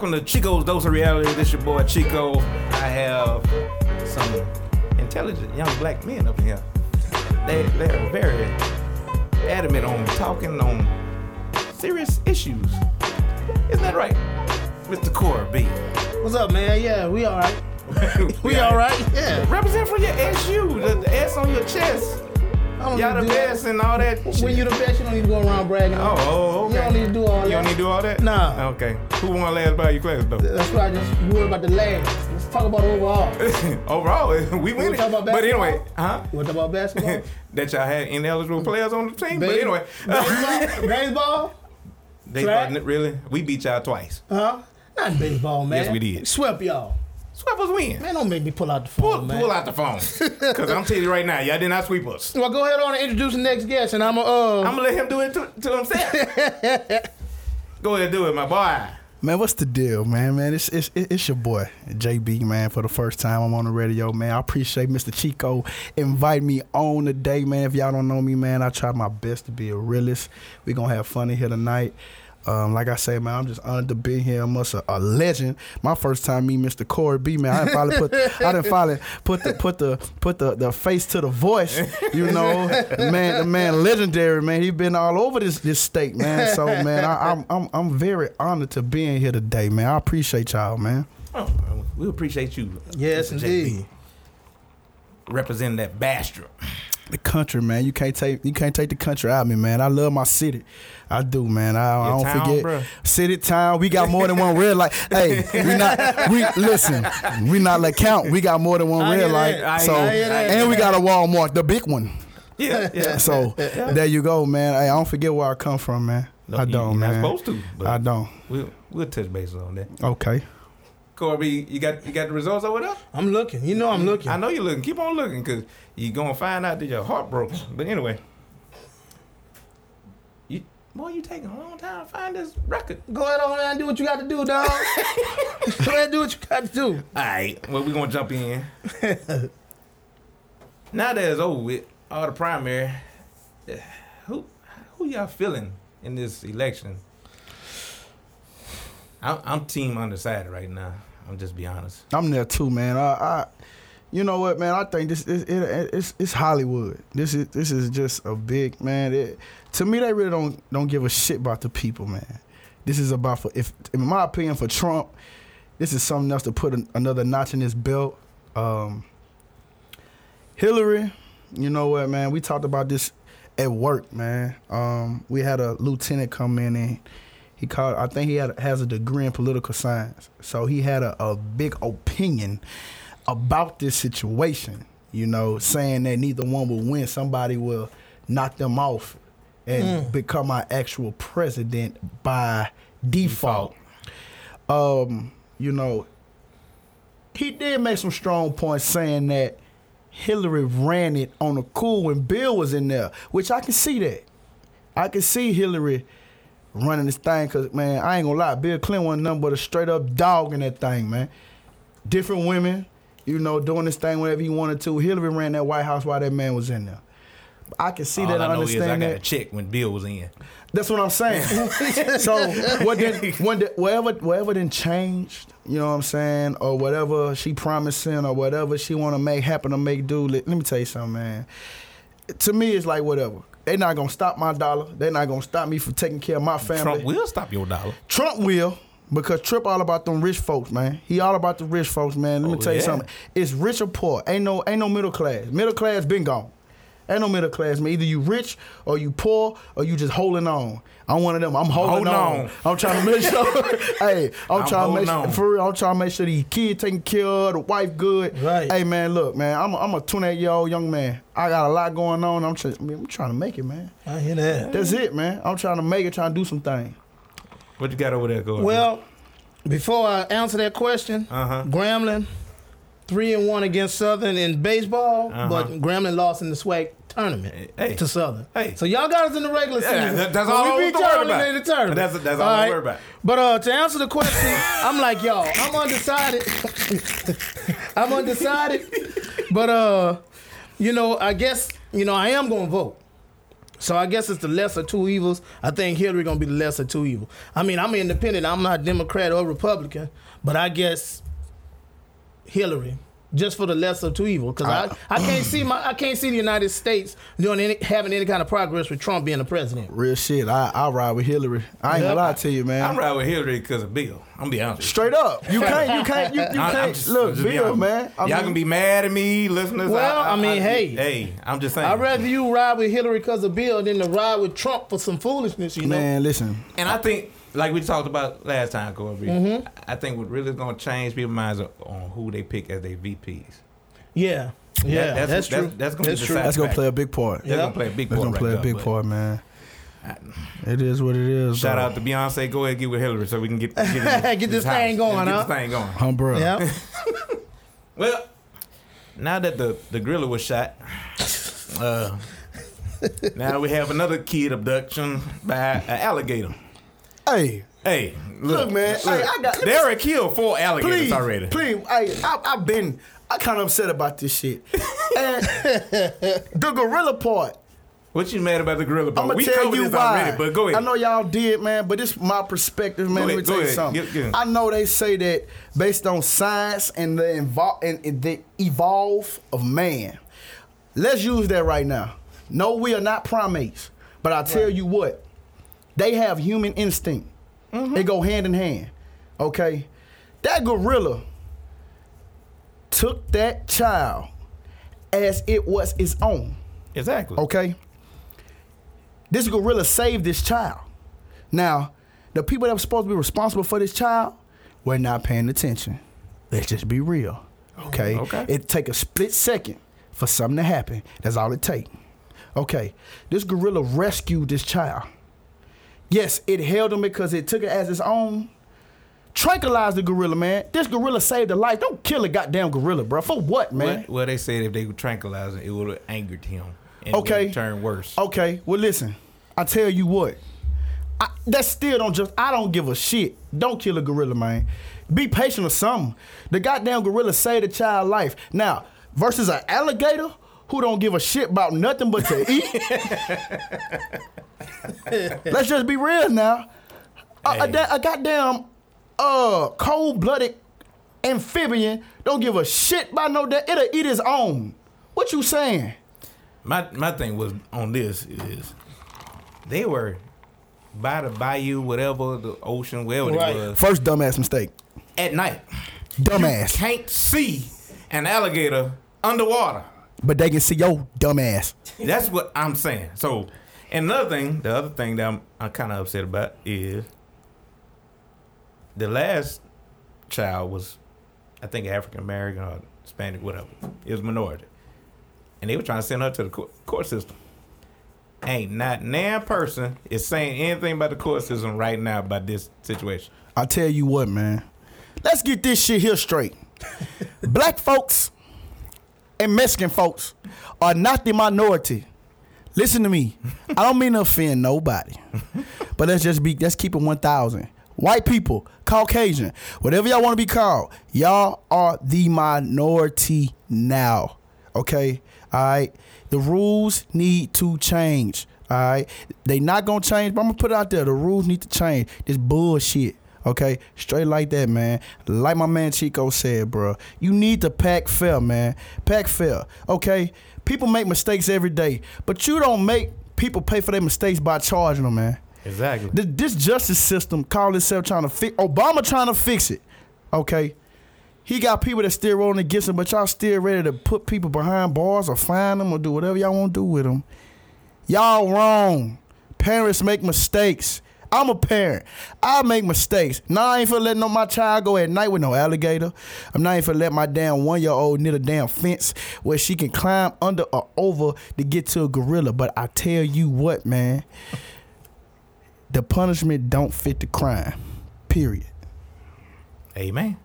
welcome to Chico's Dose of Reality. This your boy Chico. I have some intelligent young black men up here. They they're very adamant on talking on serious issues. Isn't that right, Mr. Corby? What's up, man? Yeah, we all right. We all right. Yeah. Represent for your SU, the, the S on your chest. Y'all the do that. best and all that. When shit. you the best, you don't need to go around bragging. Oh, oh, okay. You don't need to do all that. You don't need to do all that? Nah. Okay. Who won last by your class though? That's why I just worry about the last. Let's talk about overall. Overall, we win. talk about But anyway, huh? You want to talk about basketball? That y'all had ineligible players on the team. But anyway, baseball, baseball, they thought, really, we beat y'all twice. huh? Not baseball, man. Yes, we did. Swept y'all. Swept us win. Man, don't make me pull out the phone, Pull, man. pull out the phone. Cause I'm telling you right now, y'all did not sweep us. Well, go ahead on and introduce the next guest, and I'm a. Uh, I'm gonna let him do it to, to himself. Go ahead, and do it, my boy. Man, what's the deal, man? Man, it's it's it's your boy JB, man. For the first time, I'm on the radio, man. I appreciate Mr. Chico invite me on today, man. If y'all don't know me, man, I try my best to be a realist. We gonna have fun in here tonight. Um, like I say, man, I'm just honored to be here. I'm a, a legend. My first time meeting Mr. Corey B, man. I didn't finally put I didn't finally put the put the put the, the face to the voice. You know, the man, the man, legendary man. He's been all over this this state, man. So, man, I, I'm I'm I'm very honored to be in here today, man. I appreciate y'all, man. Oh, we appreciate you. Yes, Mr. indeed. JB, Representing that bastard. The country, man. You can't take you can't take the country out of me, man. I love my city. I do, man. I, I don't town, forget bruh. city town. We got more than one red light. Hey, we not we listen. We not let count. We got more than one I red light. I So and we got a Walmart, the big one. Yeah, yeah. So there you go, man. Hey, I don't forget where I come from, man. No, I don't, man. Not supposed to. I don't. We'll we'll touch base on that. Okay. Corby, you got you got the results over there? I'm looking. You know I'm looking. I know you're looking. Keep on looking, cause you gonna find out that your heart broke. But anyway, you boy, you taking a long time to find this record. Go ahead on and do what you got to do, dog. Go ahead and do what you got to do. All right, well we gonna jump in. now that it's over with, all the primary. Who who y'all feeling in this election? I'm, I'm team undecided right now. I'm just be honest. I'm there too, man. I, I you know what, man? I think this is it, it, it's it's Hollywood. This is this is just a big man. It, to me, they really don't don't give a shit about the people, man. This is about for if in my opinion for Trump, this is something else to put an, another notch in his belt. Um, Hillary, you know what, man? We talked about this at work, man. Um, we had a lieutenant come in and he called. I think he had has a degree in political science, so he had a, a big opinion about this situation. You know, saying that neither one will win. Somebody will knock them off and become our actual president by default. Um, you know, he did make some strong points saying that Hillary ran it on a cool when Bill was in there, which I can see that. I can see Hillary running this thing because, man, I ain't gonna lie, Bill Clinton wasn't nothing but a straight up dog in that thing, man. Different women, you know, doing this thing whenever he wanted to. Hillary ran that White House while that man was in there. I can see All that. I I know is I understand got a check when Bill was in. That's what I'm saying. so what did when did, whatever whatever then changed, you know what I'm saying, or whatever she promising or whatever she want to make happen or make do. Let, let me tell you something, man. To me, it's like whatever. They're not gonna stop my dollar. They're not gonna stop me from taking care of my family. Trump will stop your dollar. Trump will. Because Trump all about them rich folks, man. He all about the rich folks, man. Let me Oh, tell you yeah. something. It's rich or poor. Ain't no ain't no middle class. Middle class been gone. Ain't no middle class, man. Either you rich or you poor or you just holding on. I'm one of them. I'm holding, Holding on. on. I'm trying to make sure. hey, I'm, I'm trying to make sure, for real. I'm trying to make sure the kid taken care of, the wife good. Right. Hey, man, look, man. I'm a, I'm a 28 year old young man. I got a lot going on. I'm trying. I'm trying to make it, man. I hear that. That's it, man. I'm trying to make it. Trying to do some things. What you got over there, going? Well, before I answer that question, Uh-huh. Grambling three and one against Southern in baseball, Uh-huh. but Grambling lost in the SWAC tournament Hey. to Southern. Hey. So y'all got us in the regular Yeah, season. that- that's all we beat y'all in about. the tournament. That's- that's all I'm worried about. But uh, to answer the question, I'm like y'all. I'm undecided. I'm undecided. But uh, you know, I guess you know I am gonna vote. So I guess it's the lesser two evils. I think Hillary gonna be the lesser two evil. I mean, I'm independent. I'm not Democrat or Republican, but I guess Hillary just for the lesser of two evil. Because I, I can't see my I can't see the United States doing any having any kind of progress with Trump being the president. Real shit. I I ride with Hillary. I ain't Yep. gonna lie to you, man. I'm riding with Hillary because of Bill. I'm gonna be honest. Straight up. You can't. You can't. You, you I- can't. just- Look, just Bill, man. I Y'all mean, can be mad at me, listeners. Well, I mean, hey. hey, I'm just saying. I'd rather you ride with Hillary because of Bill than to ride with Trump for some foolishness, you know? man, listen. And I think, like we talked about last time, Corby, Mm-hmm. I think what really is going to change people's minds on who they pick as their VPs. Yeah. Yeah, that's- that's, that's- true. that's gonna be true. That's gonna play a big part. They're Yep. going to play a big That's part. gonna play right a big there, part, man. It is what it is. Shout though. out to Beyonce. Go ahead and get with Hillary so we can get get, in Get this house. thing going, Get huh? this thing going. Hum, bro. Yeah. Well, now that the, the gorilla was shot, uh, now we have another kid abduction by an alligator. Hey, Hey, look, Look, man, look, hey, I got- already killed four alligators please, already. please. Hey, I, I've been. I kind of upset about this shit. And the gorilla part. What you mad about the gorilla? I'm part? gonna we tell covered you why. already, but go ahead. I know y'all did, man, but it's my perspective, man. Go Let me ahead, tell you something. Get- get. I know they say that based on science and the evol- and, and the evolve of man. Let's use that right now. No, we are not primates, but I tell you what, they have human instinct. Mm-hmm. They go hand in hand. Okay, that gorilla took that child as it was its own. exactly. Okay. This gorilla saved this child. Now, the people that were supposed to be responsible for this child were not paying attention. Let's just be real. Okay. Okay. It take a split second for something to happen. That's all it take. Okay. This gorilla rescued this child. Yes, it held him because it took it as its own. Tranquilized the gorilla, man. This gorilla saved a life. Don't kill a goddamn gorilla, bro. For what, man? Well, well, they said if they would tranquilize him, it would have angered him. And Okay. It turn worse. Okay, well listen, I tell you what, I, that still don't just. I don't give a shit. Don't kill a gorilla, man. Be patient or something. The goddamn gorilla saved a child life. Now versus an alligator who don't give a shit about nothing but to eat. Let's just be real now. A, a, da- a goddamn uh cold blooded amphibian don't give a shit about no that it'll eat his own. What you saying? My my thing was on this is they were by the bayou, whatever the ocean, wherever Right. it was, First dumbass mistake. at night. Dumbass. Can't see an alligator underwater. But they can see your dumb ass. That's what I'm saying. So, and another thing, the other thing that I'm, I'm kind of upset about is the last child was, I think, African American or Hispanic, whatever. It was minority, and they were trying to send her to the court, court system. Ain't not nan person is saying anything about the court system right now about this situation. I tell you what, man. Let's get this shit here straight. Black folks and Mexican folks are not the minority. Listen to me. I don't mean to offend nobody. But let's just be let's keep it 1000. White people, Caucasian, whatever y'all want to be called, y'all are the minority now. Okay? All right? The rules need to change. All right? They not to change, but I'm to put it out there. The rules need to change. This bullshit. Okay, straight like that, man. Like my man Chico said, bro. You need to pack fair, man. Pack fair. Okay, people make mistakes every day, but you don't make people pay for their mistakes by charging them, man. Exactly. Th- This justice system call itself trying to fix. Obama trying to fix it. Okay, he got people that still rolling against him, but y'all still ready to put people behind bars or fine them or do whatever y'all want to do with them. Y'all wrong. Parents make mistakes. I'm a parent. I make mistakes. Now I ain't for letting no my child go at night with no alligator. I'm not even for let my damn one year old knit a damn fence where she can climb under or over to get to a gorilla. But I tell you what, man, the punishment don't fit the crime. Period. Amen.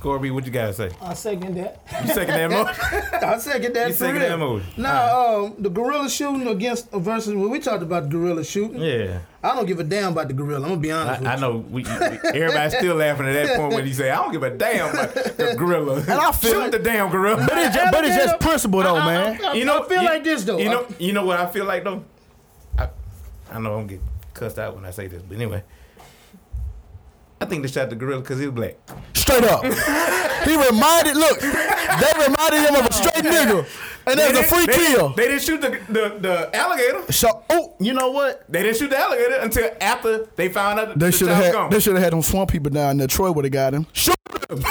Corby, what you gotta say? I second that. You second that motion? I second that. You second real. that motion. Now, um, the gorilla shooting against versus when we talked about the gorilla shooting. Yeah. I don't give a damn about the gorilla. I'm gonna be honest I, with I you. know we, we everybody's still laughing at that point when he say, "I don't give a damn about the gorilla." And I feel shoot it. the damn gorilla. But it's just, but it's just principle though, man. I, you know, I feel you, like this though. You know, you know what I feel like though. I know I'm getting cussed out when I say this, but anyway. I think they shot the gorilla because he was black. Straight up. he reminded, look, they reminded him of a straight nigga. And They there's a free they, kill. They didn't shoot the, the, the alligator. So, oh, You know what? They didn't shoot the alligator until after they found out they the should child have was had gone. they should have had them swamp people down there. Troy would have got him. Shoot him.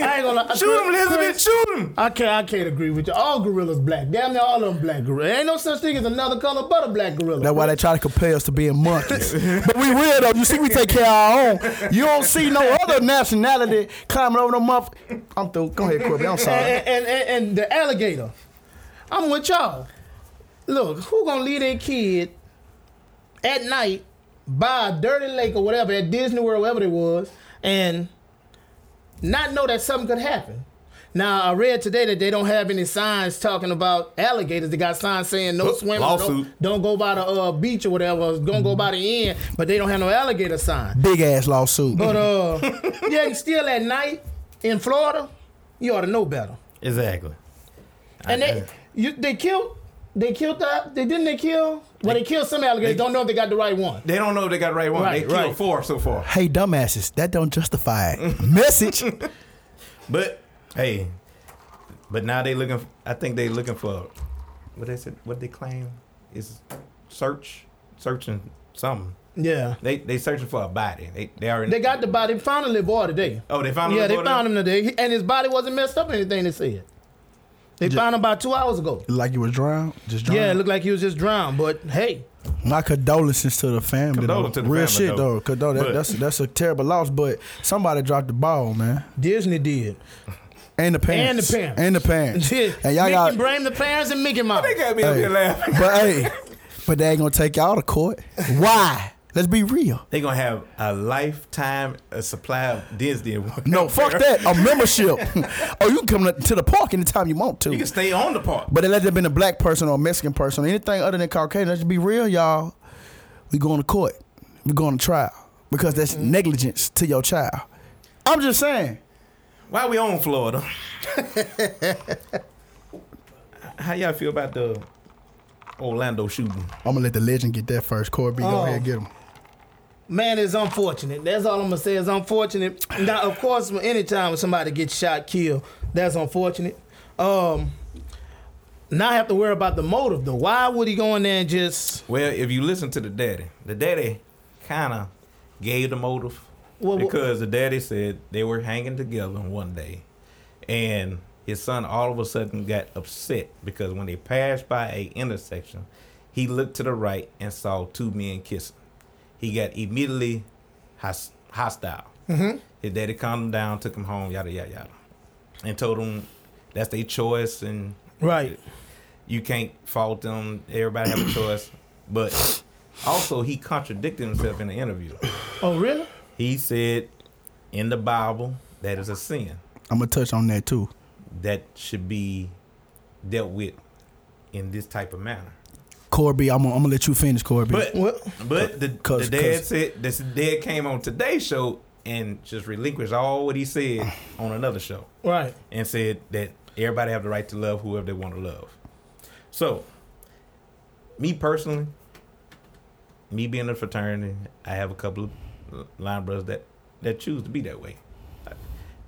I ain't gonna lie. Shoot him, Elizabeth. Shoot him. I can't. I can't agree with you. All gorillas black. Damn near all of them black gorillas. Ain't no such thing as another color but a black gorilla. That's why they try to compare us to being monkeys. but we real though. You see, we take care of our own. You don't see no other nationality climbing over them up. I'm through. Go ahead, Corby. I'm and, sorry. and, and, and the alligator. I'm with y'all. Look, who gonna leave their kid at night by a dirty lake or whatever at Disney World, wherever it was, and not know that something could happen? Now I read today that they don't have any signs talking about alligators. They got signs saying no Look, swimming, don't, don't go by the uh, beach or whatever. Don't go by the end, but they don't have no alligator sign. Big ass lawsuit. But uh, yeah, still at night in Florida, you ought to know better. Exactly. And they you they killed they killed that they didn't they kill well they killed some alligators they- don't know if they got the right one. They don't know if they got the right one. Right, they killed right. four so far. hey, dumbasses, that don't justify it. Message. But hey, but now they looking. I think they looking for what they said. What they claim is search, searching something. Yeah. They they searching for a body. They they already. They got the body found a little boy today. oh, they found. Him. Yeah, the they found him today. And his body wasn't messed up or anything they said. They found him about two hours ago. like you was drowned. Just drowned. Yeah, it looked like he was just drowned. But hey, My condolences to the family. Condolence though. to the Real family, shit though. though. 'Cause, though, that, that's that's a terrible loss. But somebody dropped the ball, man. Disney did. And the parents. And the parents. And the parents. and and y'all got. blame the parents and Mickey Mouse. They got me up here laughing. But hey, but they ain't gonna take y'all to court. Why? Let's be real. They gonna have a lifetime a supply of Disney. No, fuck that. A membership. oh, you can come to the park anytime you want to. You can stay on the park. But it let have been a black person or a Mexican person, or anything other than Caucasian. Let's be real, y'all. We going to court. We going to trial because that's Mm-hmm. negligence to your child. I'm just saying. Why we on Florida? How y'all feel about the Orlando shooting? I'm gonna let the legend get that first. Corby, go Oh. ahead, get him. Man, it's unfortunate. That's all I'm gonna say. It's unfortunate. Now, of course, anytime somebody gets shot, killed, that's unfortunate. Um, now I have to worry about the motive though. Why would he go in there and just? Well, if you listen to the daddy, the daddy kind of gave the motive Well, well- because the daddy said they were hanging together one day, and his son all of a sudden got upset because when they passed by a intersection, he looked to the right and saw two men kissing. He got immediately hos- hostile. Mm-hmm. His daddy calmed him down, took him home, yada yada yada, and told him that's their choice and Right. you can't fault them. Everybody have a choice. But also, he contradicted himself in the interview. Oh, really? He said in the Bible that is a sin I'm gonna touch on that too. that should be dealt with in this type of manner. Corby, I'm gonna, I'm gonna let you finish, Corby. But Well, but the, Cause- the dad cause- said this dad came on today's show and just relinquished all what he said on another show. right. and said that everybody have the right to love whoever they want to love. So, me personally, me being a fraternity, I have a couple of line brothers that that choose to be that way.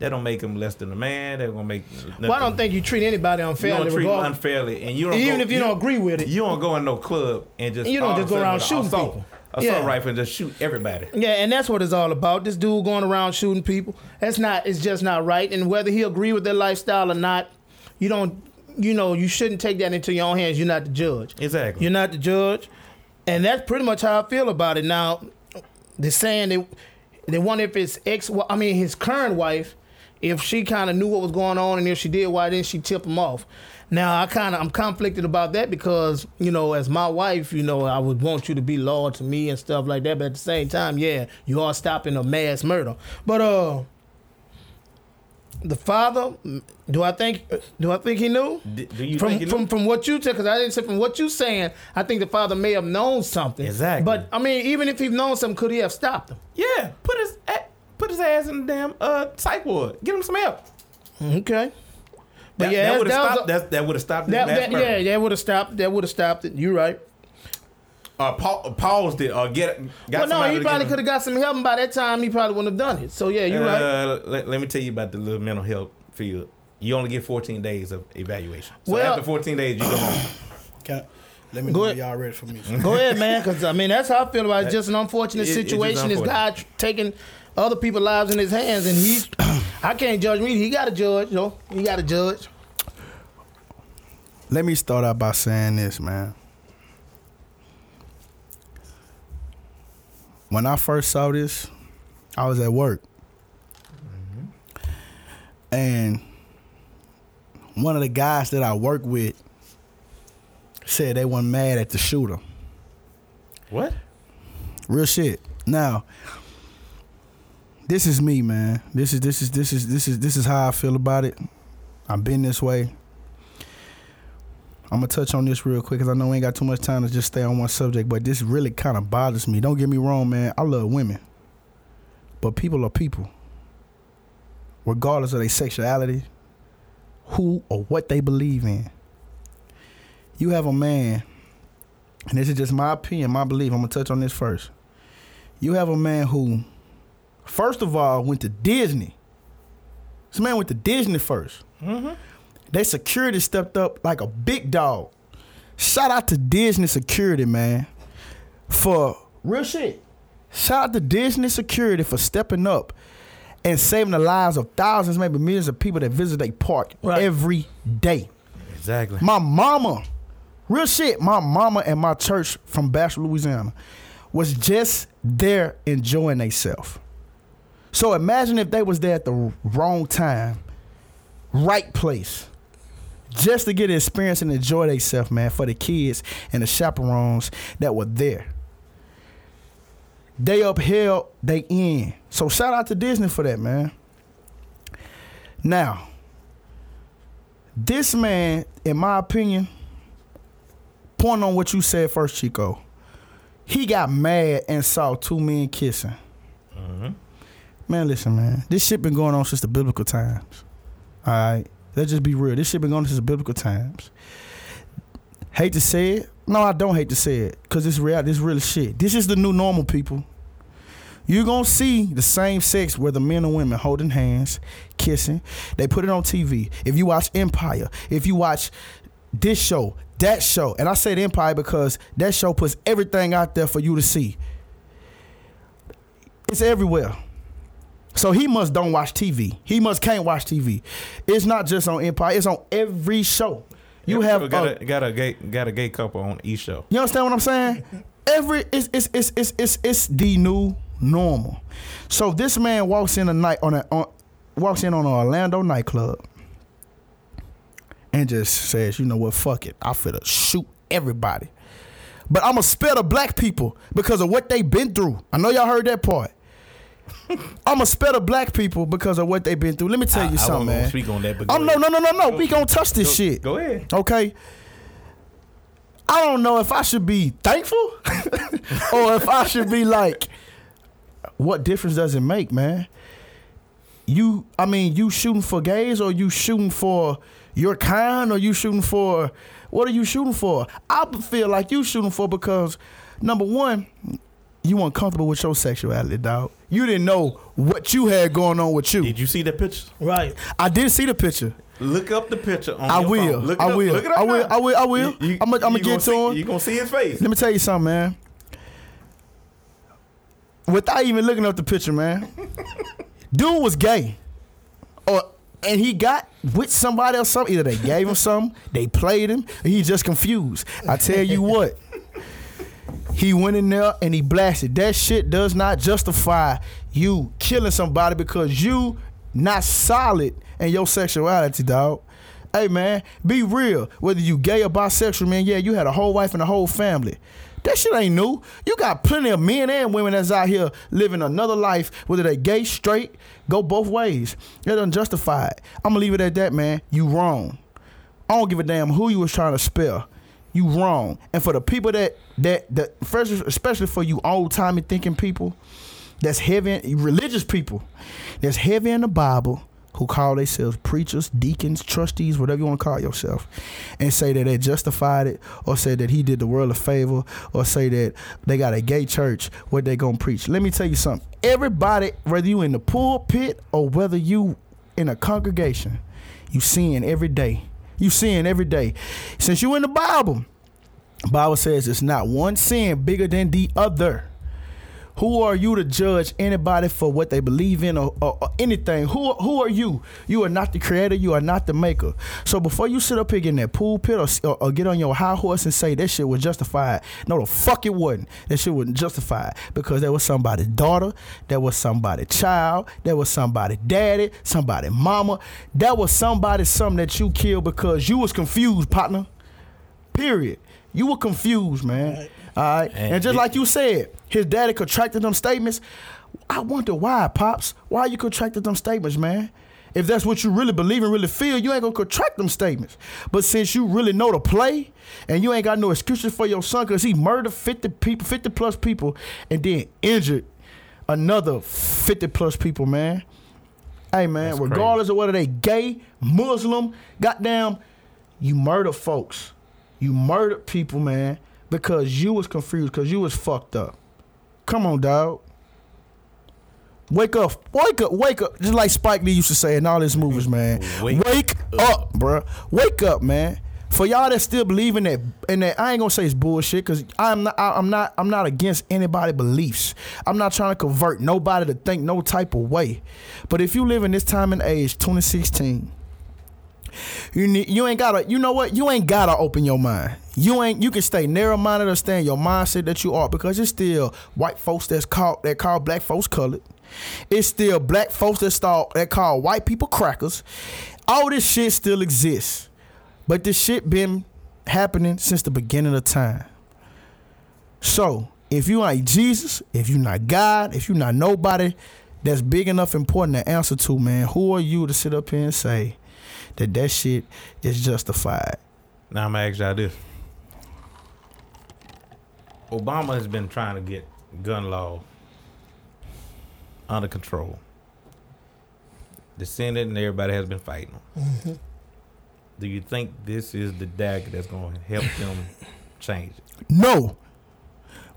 That don't make them less than a man. They're gonna make. Well, I don't think you treat anybody unfairly. you don't treat regardless. unfairly, and you don't Even go- if you, don't agree with it. You don't go in no club and just You don't just go around shooting assault, people. assault Yeah. rifle and just shoot everybody. Yeah, and that's what it's all about. This dude going around shooting people. That's not. It's just not right. And whether he agree with their lifestyle or not, you don't. You know, you shouldn't take that into your own hands. You're not the judge. Exactly. You're not the judge, and that's pretty much how I feel about it. Now, they're saying they they wonder if it's ex, I mean his current wife, if she kind of knew what was going on, and if she did, why didn't she tip him off? Now I kind of I'm conflicted about that because you know as my wife, you know I would want you to be loyal to me and stuff like that. But at the same time, yeah, you are stopping a mass murder. But uh, the father, do I think do I think he knew? D- do you from he from from what you took, because I didn't say from what you saying, I think the father may have known something. Exactly. But I mean, even if he'd known something, could he have stopped him? Yeah, put his a- put his ass in the damn uh psych ward. Get him some help. Okay. But That, yeah, that would have stopped. a- that, that would have stopped. that, that, yeah, that would have stopped. That would have stopped it. You're right. uh, pa- paused it or get got well, no, he probably could have got some help, and by that time, he probably wouldn't have done it. So yeah, you're right. Uh, let, let me tell you about the little mental health field. You only get 14 days of evaluation. So Well- after 14 days, you go home. Can, let me Go know ahead. y'all ready for me. Go ahead, man, because I mean that's how I feel about it. It's just an unfortunate It- it's just situation. This guy unfortunate. tr- taking other people's lives in his hands, and he, I can't judge me. He got to judge, you know. He got to judge. Let me start out by saying this, man. When I first saw this, I was at work. And one of the guys that I work with said they weren't mad at the shooter. What? Real shit. Now, this is me, man. This is this is this is this is this is how I feel about it. I've been this way. I'm gonna touch on this real quick because I know we ain't got too much time to just stay on one subject, but this really kind of bothers me. Don't get me wrong, man. I love women, but people are people, regardless of their sexuality, who or what they believe in. You have a man, and this is just my opinion, my belief. I'm gonna touch on this first. You have a man who, first of all, went to Disney. This man went to Disney 1st mm-hmm. They security stepped up like a big dog. Shout out to Disney security, man, for real shit. Shout out to Disney security for stepping up and saving the lives of thousands, maybe millions of people that visit their park Right. every day. Exactly. My mama, real shit, my mama and my church from Batchelor, Louisiana, was just there enjoying themselves. So imagine if they was there at the wrong time, right place, just to get an experience and enjoy themselves, man, for the kids and the chaperones that were there. They upheld they end. So shout out to Disney for that, man. Now, this man, in my opinion, point on what you said first, Chico. He got mad and saw two men kissing. Man, listen, man. This shit been going on since the biblical times. All right, let's just be real. This shit been going on since the biblical times. Hate to say it. No, I don't hate to say it, cause it's real. This real shit. This is the new normal, people. You're gonna see the same sex where the men and women holding hands, kissing. They put it on TV. If you watch Empire, if you watch this show, that show, and I said Empire because that show puts everything out there for you to see. It's everywhere. So he must don't watch TV. He must can't watch TV. It's not just on Empire. It's on every show. You have got uh, a got a gay got a gay couple on each show. you understand what I'm saying? Every it's it's it's it's it's, it's the new normal. So this man walks in a night on a on, walks in on an Orlando nightclub and just says, you know what, fuck it. I finna shoot everybody. But I'ma spare the black people because of what they've been through. I know y'all heard that part. I'ma spare the black people because of what they've been through. Let me tell you I something, man. speak on that, but I'm no no no no no. We gonna touch this Go- shit. Go ahead. Okay. I don't know if I should be thankful or if I should be like, what difference does it make, man? You, I mean, you shooting for gays or you shooting for your kind or you shooting for, what are you shooting for? I feel like you shooting for because, number one, you weren't comfortable with your sexuality, dog. You didn't know what you had going on with you. Did you see that picture? Right. I did see the picture. Look up the picture on I your will. phone. Look I up. will. Look it up I will. I will. I will. You- you- I'ma- I'ma you get gonna see- him. You gonna see his face? Let me tell you something, man. Without even looking up the picture, man, dude was gay, or and he got with somebody else. Something either they gave him something, they played him, or he just confused. I tell you what, he went in there and he blasted. That shit does not justify you killing somebody because you not solid in your sexuality, dog. Hey man, be real. Whether you gay or bisexual, man, yeah, you had a whole wife and a whole family. That shit ain't new. You got plenty of men and women that's out here living another life, whether they gay, straight, go both ways. That it. I'm gonna leave it at that, man. You wrong. I don't give a damn who you was trying to spell. You wrong. And for the people that that the first, especially for you old timey thinking people, that's heavy, religious people, that's heavy in the Bible, who call themselves preachers, deacons, trustees, whatever you want to call yourself, and say that they justified it, or say that he did the world a favor, or say that they got a gay church where they gonna preach. Let me tell you something. Everybody, whether you in the pulpit or whether you in a congregation, you seeing every day. You seeing every day. Since you in the Bible, Bible says it's not one sin bigger than the other. Who are you to judge anybody for what they believe in or, or, or anything? Who who are you? You are not the creator. You are not the maker. So before you sit up here in that pulpit or, or, or get on your high horse and say that shit was justified, no, the fuck it wasn't. That shit wasn't justified because there was somebody's daughter, there was somebody's child, there was somebody's daddy, somebody's mama, that was somebody something that you killed because you was confused, partner. Period. You were confused, man. All right. And, And just it- like you said, his daddy contracted them statements. I wonder why, Pops. Why you contracted them statements, man? If that's what you really believe and really feel, you ain't gonna contract them statements. But since you really know the play and you ain't got no excuses for your son because he murdered 50 people, 50 plus people, and then injured another 50 plus people, man. Hey man, That's crazy. regardless of whether they gay, Muslim, goddamn, you murder folks. You murdered people, man, because you was confused, because you was fucked up. Come on, dog. Wake up, wake up, wake up. Just like Spike Lee used to say in all his movies, man. Wake, Wake up, bruh. Wake up, man. For y'all that still believe in that, and that I ain't gonna say it's bullshit, cause I'm not, I- I'm not, I'm not against anybody' beliefs. I'm not trying to convert nobody to think no type of way. But if you live in this time and age, 2016, you need, you ain't gotta, you know what? You ain't gotta open your mind. You ain't, you can stay narrow minded or stay in your mindset that you are because it's still white folks that's called that call black folks colored. It's still black folks that start that call white people crackers. All this shit still exists, but this shit been happening since the beginning of time. So if you ain't Jesus, if you not God, if you not nobody that's big enough important to answer to, man, who are you to sit up here and say that that shit is justified? Now I'm gonna ask y'all this. Obama has been trying to get gun law under control. The Senate and everybody has been fighting. Mm-hmm. Do you think this is the dagger that's going to help them change it? No.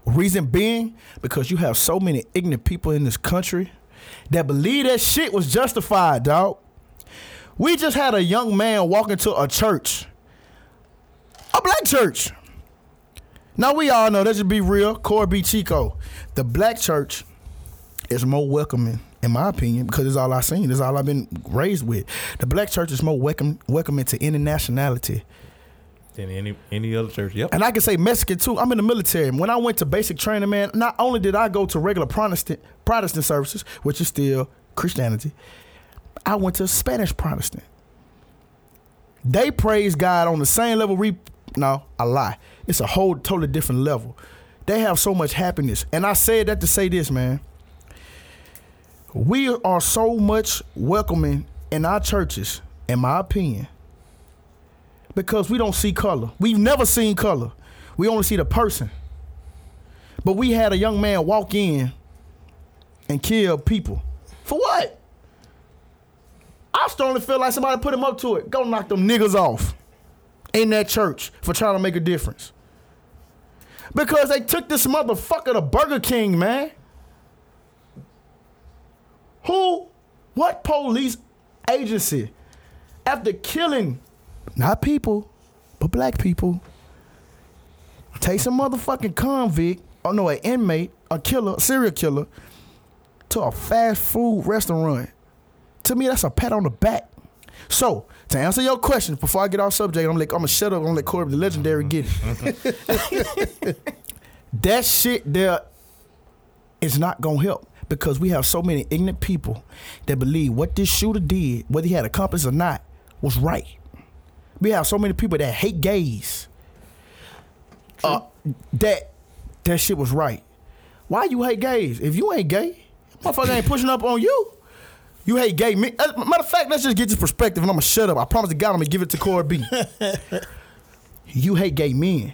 Reason being, because you have so many ignorant people in this country that believe that shit was justified, dog. We just had a young man walk into a church, a black church. Now we all know, let's just be real, Corey B. Chico. The black church is more welcoming, in my opinion, because it's all I've seen. It's all I've been raised with. The black church is more welcome, welcoming to any nationality. Than any any other church? Yep. And I can say Mexican too. I'm in the military. When I went to basic training, man, not only did I go to regular Protestant Protestant services, which is still Christianity, I went to a Spanish Protestant. They praise God on the same level we no, I lie. It's a whole totally different level. They have so much happiness. And I said that to say this, man. We are so much welcoming in our churches, in my opinion, because we don't see color. We've never seen color. We only see the person. But we had a young man walk in and kill people. For what? I strongly feel like somebody put him up to it. Go knock them niggas off in that church for trying to make a difference. Because they took this motherfucker to Burger King, man. Who, what police agency, after killing not people, but black people, take some motherfucking convict, or no, an inmate, a killer, a serial killer, to a fast food restaurant. To me, that's a pat on the back. So, to answer your question, before I get off subject, I'm like, I'm gonna shut up. I'm gonna let Corey the legendary get it. that shit there is not gonna help because we have so many ignorant people that believe what this shooter did, whether he had a compass or not, was right. We have so many people that hate gays. Uh, that that shit was right. Why you hate gays? If you ain't gay, motherfucker ain't pushing up on you. You hate gay men. Uh, Matter of fact, let's just get this perspective and I'm gonna shut up. I promise to God I'm gonna give it to Corey B. you hate gay men.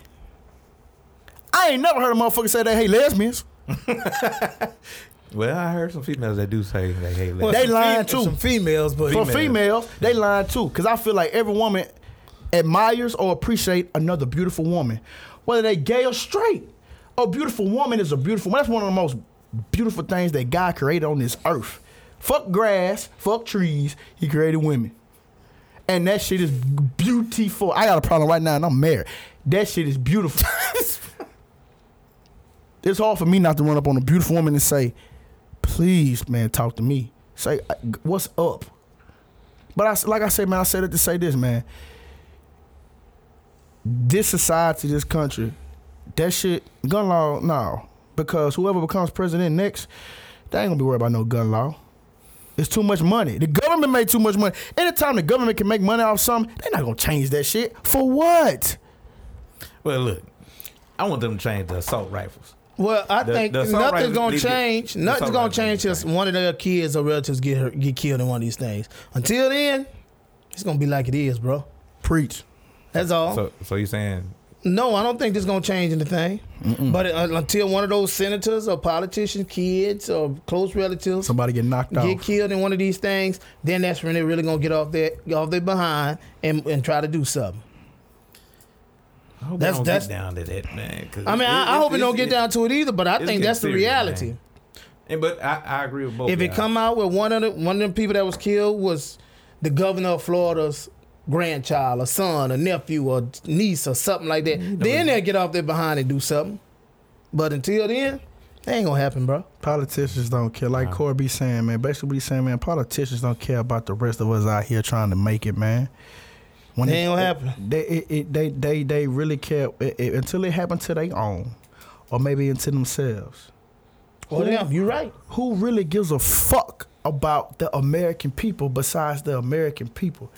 I ain't never heard a motherfucker say they hate lesbians. Well, I heard some females that do say they hate Well. They some lying fem- too. Some females, but For Females. females, they lying too. Cause I feel like every woman admires or appreciate another beautiful woman, whether they gay or straight. A beautiful woman is a beautiful. That's one of the most beautiful things that God created on this earth. Fuck grass, fuck trees. He created women, and that shit is beautiful. I got a problem right now, and I'm married. That shit is beautiful. it's hard for me not to run up on a beautiful woman and say, "Please, man, talk to me. Say uh, what's up." But I, like I said, man, I said it to say this, man. This society, this country, that shit, gun law, no. Because whoever becomes president next, they ain't gonna be worried about no gun law. It's too much money. The government made too much money. Anytime the government can make money off something, they're not gonna change that shit. For what? Well, look, I want them to change the assault rifles. Well, I The- think the nothing's gonna change. the Nothing's assault gonna change to till one of their kids or relatives get hurt, get killed in one of these things. Until then, it's gonna be like it is, bro. Preach. That's all. So, so you saying no, I don't think this is gonna change anything. But uh, until one of those senators or politicians, kids or close relatives Somebody get knocked get off. killed in one of these things, then that's when they're really gonna get off their off their behind and, and try to do something. I hope That's- don't that's- get down to that, man. 'cause I mean, it- I, I it- hope it it's- don't get down to it either, but I think getting that's the reality. man. And, but I, I agree with both. If it y'all. come out with one of the one of them people that was killed was the governor of Florida's grandchild, or son, or nephew, or niece, or something like that, mm-hmm. then they'll get off their behind and do something. But until then, that ain't gonna happen, bro. Politicians don't care. Like Nah. Corby saying, man. Basically, what he's saying, man. Politicians don't care about the rest of us out here trying to make it, man. When It ain't gonna happen. They, it, it, they, they, they really care it, it- until it happens to their own, or maybe into themselves. Oh, well, them, you right. Who really gives a fuck about the American people besides the American people?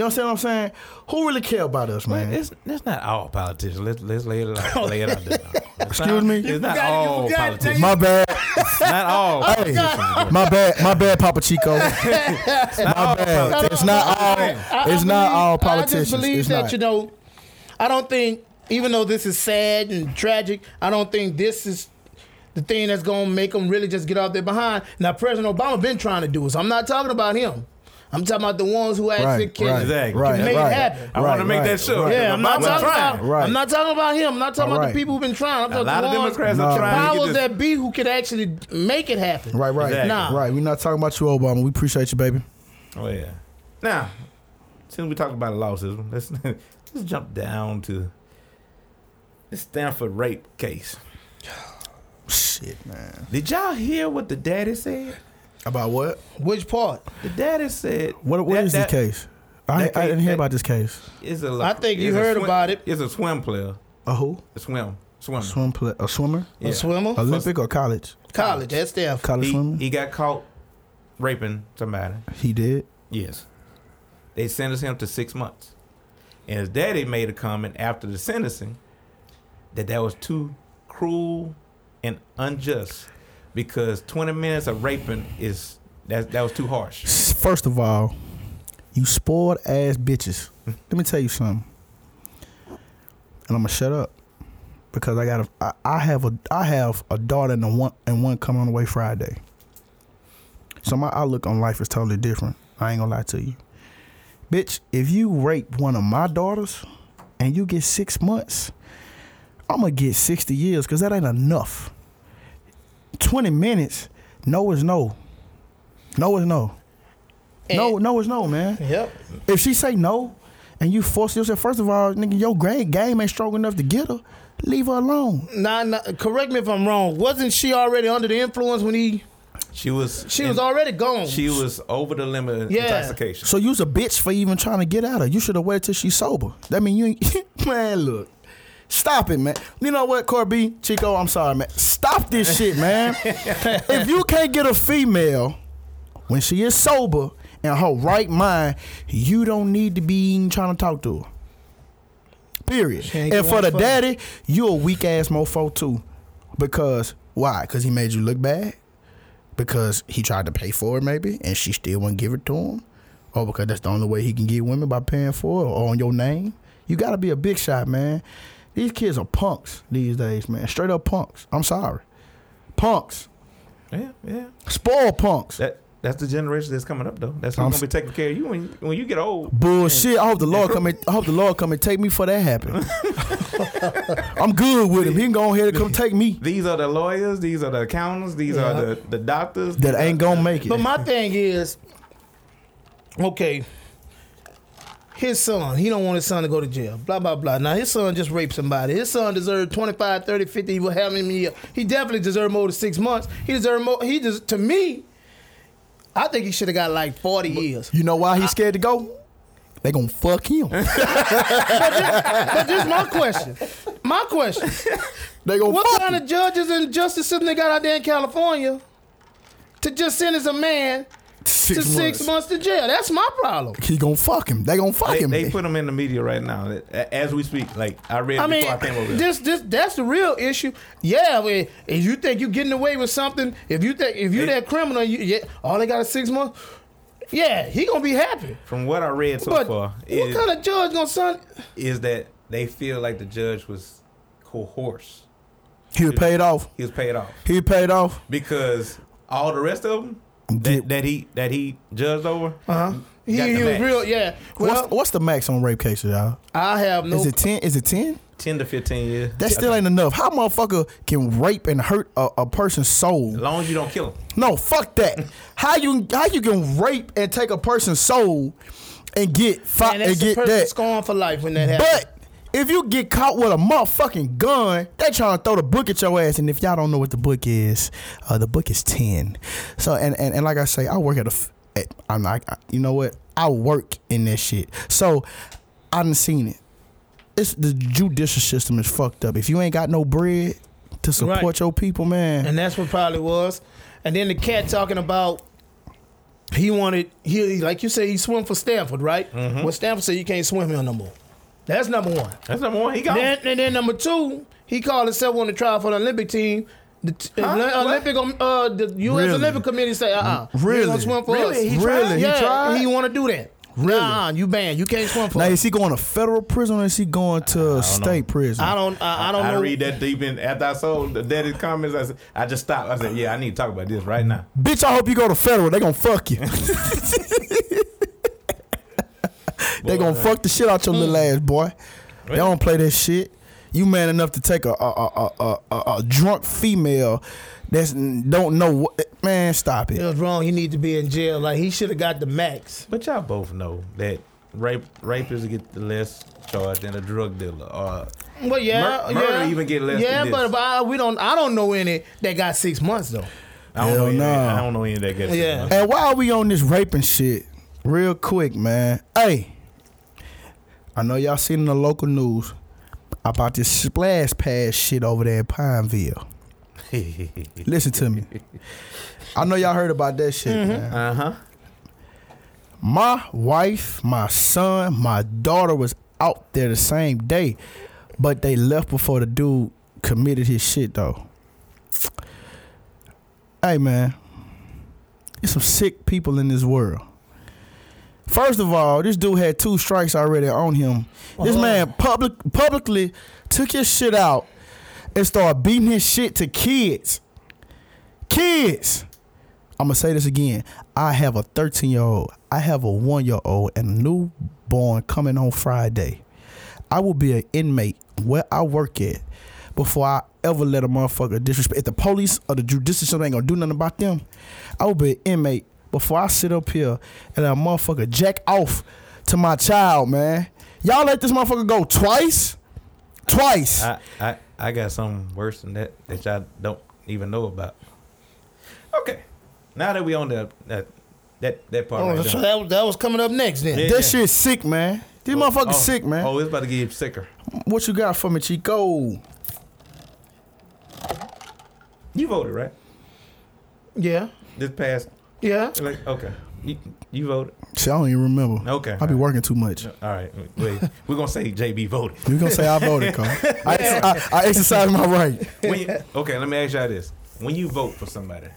You know what I'm saying? Who really care about us, man? it's that's not all politicians. Let's let's lay it out, lay it out there. It's Excuse not- me? It's not forgot- all forgot- politicians. my bad, not all. Hey. my bad, my bad, Papa Chico. Not all bad. It's not all. I- I It's not believe- all I politicians. just believe It's that not. you know, I don't think even though this is sad and tragic, I don't think this is the thing that's gonna make them really just get off their behind. Now, President Obama been trying to do it, so I'm not talking about him. I'm talking about the ones who actually Right, can, right, right, make it happen. I want to make that sure. Yeah, I'm not talking trying. about. I'm not talking about him. I'm not talking about the people who've been trying. I'm A talking lot of the ones, Democrats No. are trying powers that be who could actually make it happen. Right, right, Exactly. Nah. right. We're not talking about you, Obama. We appreciate you, baby. Oh yeah. Now, since we talk about losses, let's let's jump down to the Stanford rape case. Shit, man. Did y'all hear what the daddy said? About what? Which part? The daddy said What? What that- is that this case? I, that I didn't hear that- about this case. Is a, I think you heard swim- about it. it. Is a swim player. A who? A swim. Swimmer. Swim play, a swimmer? Yeah. A swimmer? Olympic or college? College at Stanford. College He, swimmer? he got caught raping somebody. He did. Yes. They sentenced him to six months. And his daddy made a comment after the sentencing that that was too cruel and unjust because 20 minutes of raping is that that was too harsh. First of all, you spoiled ass bitches. Let me tell you something. And I'm gonna shut up because I got a. I, I have a. I have a daughter and a one and one coming on the way Friday. So my outlook on life is totally different. I ain't gonna lie to you, bitch. If you rape one of my daughters and you get six months, I'm gonna get sixty years because that ain't enough. Twenty minutes, no is no. No is no. no, And- no is no, man. Yep. If she say no, and you force yourself, first of all, nigga, your game game ain't strong enough to get her. Leave her alone. Nah, nah, correct me if I'm wrong. Wasn't she already under the influence when he? She was She was already gone. she was over the limit of Yeah. intoxication. So you's a bitch for even trying to get at her. You should have waited till she's sober. That mean you ain't man. Look, stop it, man. You know what, Corby Chico? I'm sorry, man. Stop this shit, man. if you can't get a female when she is sober in her right mind, you don't need to be even trying to talk to her. Period. And for the daddy, you a weak ass mofo too. Because why? Because he made you look bad. Because he tried to pay for it, maybe, and she still wouldn't give it to him. Or because that's the only way he can get women by paying for it or on your name. You gotta be a big shot, man. These kids are punks these days, man. Straight up punks. I'm sorry. Punks. Yeah, yeah. Spoil punks. That that's the generation that's coming up though. That's who's I'm gonna be taking care of you when when you get old. Bullshit. I hope the Lord come and I hope the Lord come and take me for that happen. I'm good with him. He can go ahead and come take me. These are the lawyers. These are the accountants. These Yeah. are the the doctors. That ain't gonna make it. But my thing is, okay, his son, he don't want his son to go to jail. Blah, blah, blah. Now, his son just raped somebody. His son deserved 25, 30, 50, he will have him year. He definitely deserved more than six months. He deserved more. He just, to me, I think he should have got like 40 years. You know why he's scared to go? They gonna fuck him. But this is my question. My question. They gonna What fuck kind him. of judges and justices they got out there in California to just sentence a man Six to six months to jail? That's my problem. He gonna fuck him. They gonna fuck They, him. they put him in the media right now as we speak. Like I read I mean, before I came over. this this that's the real issue. Yeah, I mean, if you think you're getting away with something, if you think if you're that criminal, you, yeah, all they got is six months. Yeah, he gonna be happy. From what I read so but far, what is, kind of judge gonna son? is that they feel like the judge was coerced. he was paid off. He was paid off He paid off. because all the rest of them Get- that, that he that he judged over. Uh huh. He, Got the he was max. real. Yeah. Well, what's, what's the max on rape cases, y'all? I have no. Is it ten? Is it ten? Ten to fifteen years. That still ain't enough. How motherfucker can rape and hurt a, a person's soul? As long as you don't kill him. No, fuck that. how you how you can rape and take a person's soul and get fi- and and that's a get person that? scorned for life when that happens. But if you get caught with a motherfucking gun, they trying to throw the book at your ass. And if y'all don't know what the book is, uh, the book is ten. So and, and and like I say, I work at a. f- At, I'm like, I- you know what? I work in that shit. So I done seen it. It's the judicial system is fucked up. If you ain't got no bread to support Right. your people, man. and that's what probably was. And then the cat talking about he wanted he like you say he swim for Stanford, right? Mm-hmm. Well, Stanford said you can't swim here no more. That's number one. That's number one. He got. Then, and then number two, he called himself on the trial for the Olympic team. The t- Huh? Olympic, um, uh, the U.S. Really? Olympic Committee say, uh, uh Really? you gonna swim for Really? us? He tried? Really? He tried? he want to do that. Really? Nah, you banned. You can't swim for now us. is he going to federal prison or is he going to state prison? I don't. I, I don't I know. read that deep in after I saw the daddy's comments. I said, I just stopped. I said, yeah, I need to talk about this right now. Bitch, I hope you go to federal. They gonna fuck you. they gonna fuck the shit out your little ass, boy. They don't play that shit. You man enough to take a a a a, a, a drunk female that's don't know what man. Stop It it. was wrong. He need to be in jail. Like he should have got the max. But y'all both know that rape rapists get the less charge than a drug dealer. Or Well, yeah, Mur- murder yeah, even get less Yeah, than but, this. but I, we don't. I don't know any that got six months though. I don't Hell know. Any, no. I don't know any that gets. Yeah. And why are we on this raping shit, real quick, man. Hey, I know y'all seen in the local news about this splash pad shit over there in Pineville. Listen to me. I know y'all heard about that shit, man. uh huh. My wife, my son, my daughter was out there the same day, but they left before the dude committed his shit though. Hey man, there's some sick people in this world. First of all, this dude had two strikes already on him. This Uh-huh. man public publicly took his shit out and started beating his shit to kids. Kids. I'm gonna say this again. I have a 13 year old. I have a one year old and a newborn coming on Friday. I will be an inmate where I work at before I ever let a motherfucker disrespect. If the police or the judicial system ain't gonna do nothing about them, I will be an inmate before I sit up here and a motherfucker jack off to my child, man. Y'all let this motherfucker go twice? Twice. I, I I got something worse than that that y'all don't even know about. Okay, now that we on the that that that part Oh, right so that, was- that was coming up next then. Yeah. that shit's sick, man. These oh, motherfuckers Oh, sick, man. Oh, it's about to get sicker. What you got for me, Chico? You voted right Yeah, this past. Yeah. Like, okay, you, you voted. Shit, I don't even remember. Okay, I be working too much. All right, wait. We're gonna say JB voted. You gonna say I voted, Cole? I, ex- I, I exercise my right. When you, okay, let me ask y'all this: When you vote for somebody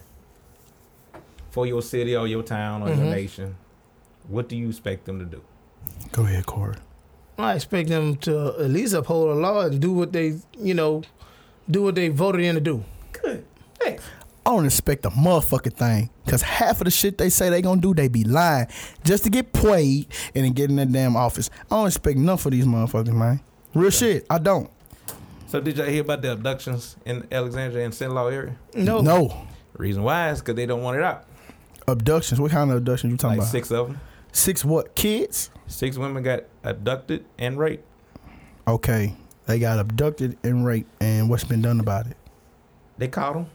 for your city or your town or Mm-hmm. your nation, what do you expect them to do? Go ahead, Corey. I expect them to at least uphold the law and do what they, you know, do what they voted in to do. Good. Thanks. I don't expect a motherfucking thing. Cause half of the shit they say they gonna do, they be lying just to get played and then get in that damn office. I don't expect none for these motherfuckers, man. Real shit. I don't. So did y'all hear about the abductions in Alexandria and St. Law area? No. No. Reason why is because they don't want it out. Abductions. What kind of abductions you talking Like about? six of them. Six what? Kids? Six women got abducted and raped. Okay. They got abducted and raped, and what's been done about it? They caught them,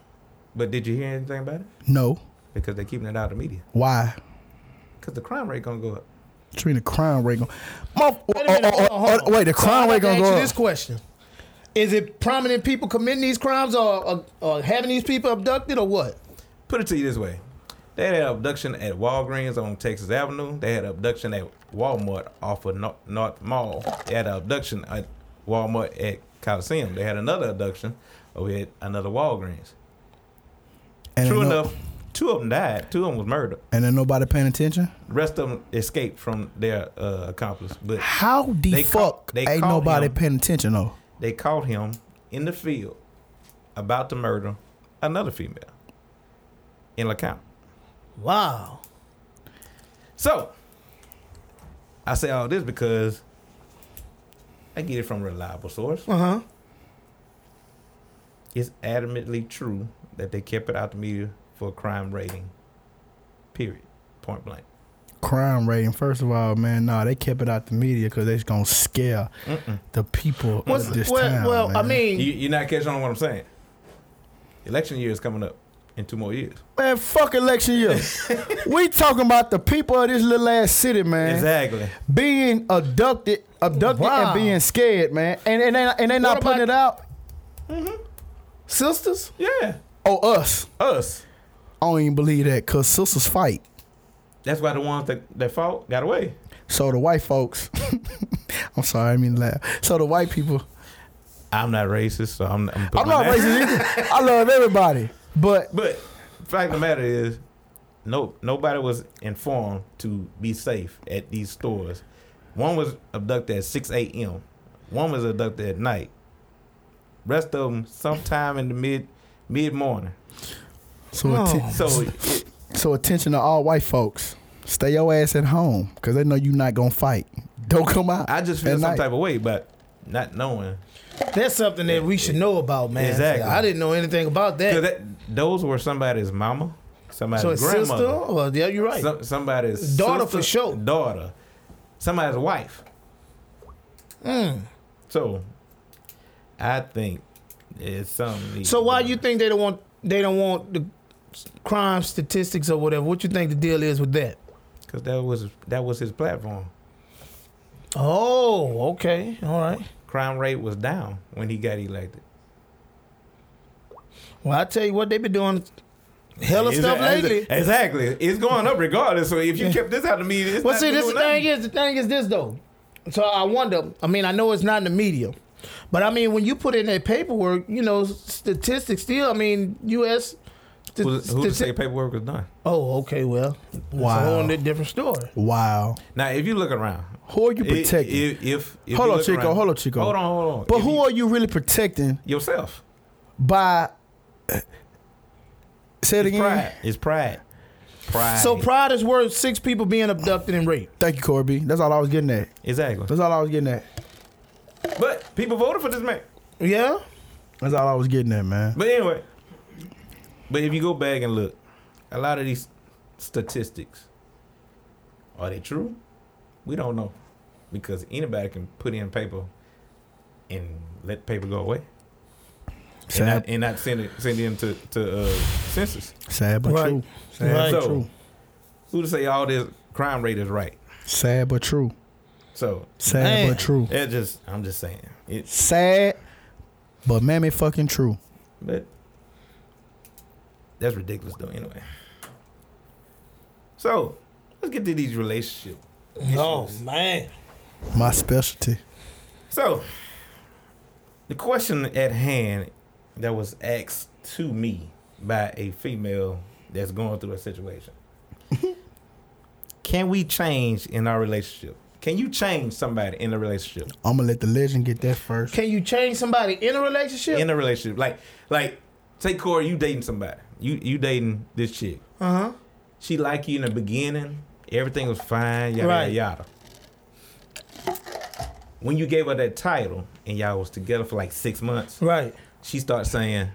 but did you hear anything about it? No. Because they're keeping it out of the media. Why? Because the crime rate gonna go up. Trina crime rate going. Mo- Wait, oh, minute, oh, hold oh, on, hold oh, on. wait, the crime I rate gonna ask go you up. This question: Is it prominent people committing these crimes, or, or, or having these people abducted, or what? Put it to you this way. They had an abduction at Walgreens on Texas Avenue. They had an abduction at Walmart off of North, North Mall. They had an abduction at Walmart at Coliseum. They had another abduction over at another Walgreens. And True then no- enough, two of them died. Two of them was murdered. And then nobody paying attention. The rest of them escaped from their uh, accomplice. But How the They fuck caught- they ain't nobody him. paying attention though? they caught him in the field about to murder another female in Lecompte. Wow. So, I say all this because I get it from a reliable source. Uh huh. It's adamantly true that they kept it out the media for a crime rating. Period. Point blank. Crime rating. First of all, man, nah, they kept it out the media because they just gonna scare Mm-mm. the people What's, of this well, town. well I man. mean, You, you're not catching on what I'm saying. Election year is coming up in two more years. man, fuck election year. we talking about the people of this little ass city, man. Exactly. Being abducted, abducted, Wow. and being scared, man. And and they, and they not What putting it about- out. Mm-hmm. sisters. Yeah. Oh, us. Us. I don't even believe that because sisters fight. That's why the ones that, that fought got away. So the white folks, I'm sorry, I mean laugh. So the white people, I'm not racist, so I'm, I'm, I'm not racist either. I love everybody, but But fact of the matter is, no nobody was informed to be safe at these stores. One was abducted at 6 a.m. One was abducted at night. Rest of them sometime in the mid mid morning. so Oh. atten- So it, so attention to all white folks, stay your ass at home because they know you're not gonna fight. Don't come out. I just feel some night. type of way, but not knowing That's something that we should know about, man. Exactly. I didn't know anything about because that. that those were somebody's mama, somebody's so a sister, grandmother, or yeah, you're right. some, somebody's Daughter sister, for sure. daughter, somebody's wife. Mm. So, I think it's something. So why be you think they don't want they don't want the crime statistics or whatever? What you think the deal is with that? Because that was that was his platform. Oh, okay, all right. Crime rate was down when he got elected. Well, I tell you what, they've been doing hella stuff lately. Exactly, it's going up regardless. So if you kept this out of the media, it's Well, see, this the thing is, the thing is this though. So I wonder. I mean, I know it's not in the media, but I mean, when you put in that paperwork, you know, statistics. Still, I mean, U.S. st- Who, who to say paperwork was done? Oh, okay. Well, it's Wow. a whole different story. wow. Now, if you look around, Who are you protecting? If, if, if Hold on, Chico, around- hold on, Chico. Hold on, hold on. but If who you- are you really protecting yourself? by? Say it It's again. pride. It's pride. Pride. So pride is worth six people being abducted and raped. Thank you, Corby. That's all I was getting at. exactly. That's all I was getting at. But people voted for this man. Yeah. That's all I was getting at, man. But anyway, but if you go back and look, a lot of these statistics are they true? We don't know because anybody can put in paper and let paper go away and Sad, not, and not send it send it into to uh, census. sad but Right. true. Sad Right. but So- true. Who to say all this crime rate is right? Sad but true. So Sad Man. but true. it just I'm just saying it's Sad, but mammy fucking true. But that's ridiculous though. Anyway, so let's get to these relationship. Oh issues. man. My specialty. So, the question at hand that was asked to me by a female that's going through a situation Can we change in our relationship? Can you change somebody in a relationship? I'm gonna let the legend get that first. Can you change somebody in a relationship? In a relationship, like, like say Corey, you dating somebody. You you dating this chick. Uh huh. She like you in the beginning. Everything was fine. Yada Right. yada. When you gave her that title and y'all was together for like six months, Right. she starts saying,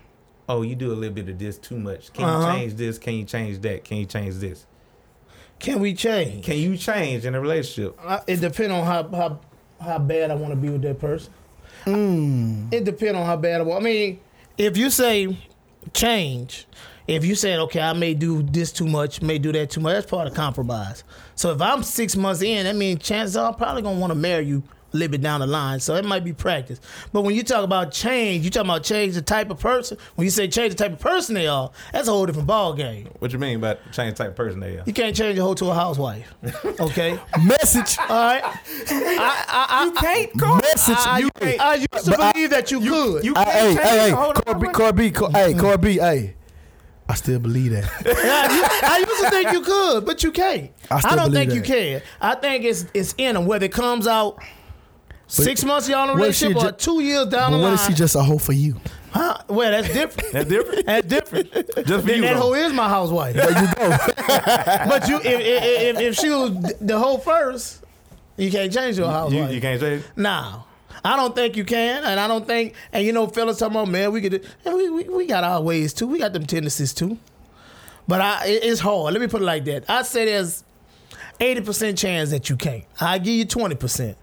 "Oh, you do a little bit of this too much. Can Uh-huh. you change this? Can you change that? Can you change this? Can we change? Can you change in a relationship?" I, it depends on how how how bad I want to be with that person. Mm. It depends on how bad I want. I mean, if you say change, if you saying okay, I may do this too much, may do that too much, that's part of compromise. So if I'm six months in, that means chances are I'm probably gonna want to marry you a little bit down the line. So it might be practice. But when you talk about change, you talking about change the type of person. When you say change the type of person they are, that's a whole different ball game. What you mean by change the type of person they are? You can't change a hoe to a housewife. Okay. Message. All right. I, I, I, You can't Message. I, you, I, I used to But I- believe that you, could. You I, can't hey, change hey, hey, the whole Corby, nother Corby, Cor- hey, mm-hmm. Corby, hey. I still believe that. I, used to think you could, but you can't. I I, don't believe think you can. I think it's it's in them. Whether it comes out six months y'all in a what if she relationship or ju- two years down but the what line. if she just a hoe for you? huh? Well, that's different. That's different. That's different. Just for then you. that though. hoe is my housewife. There you go. but you, if, if, if, if she was the hoe first, you can't change your You, housewife. you can't change. Nah. I don't think you can, and I don't think, and you know, fellas talking about, man, we could, and we, we, we got our ways too. We got them tendencies too. But I, it- it's hard. Let me put it like that. I say there's 80% chance that you can't. I give you 20%.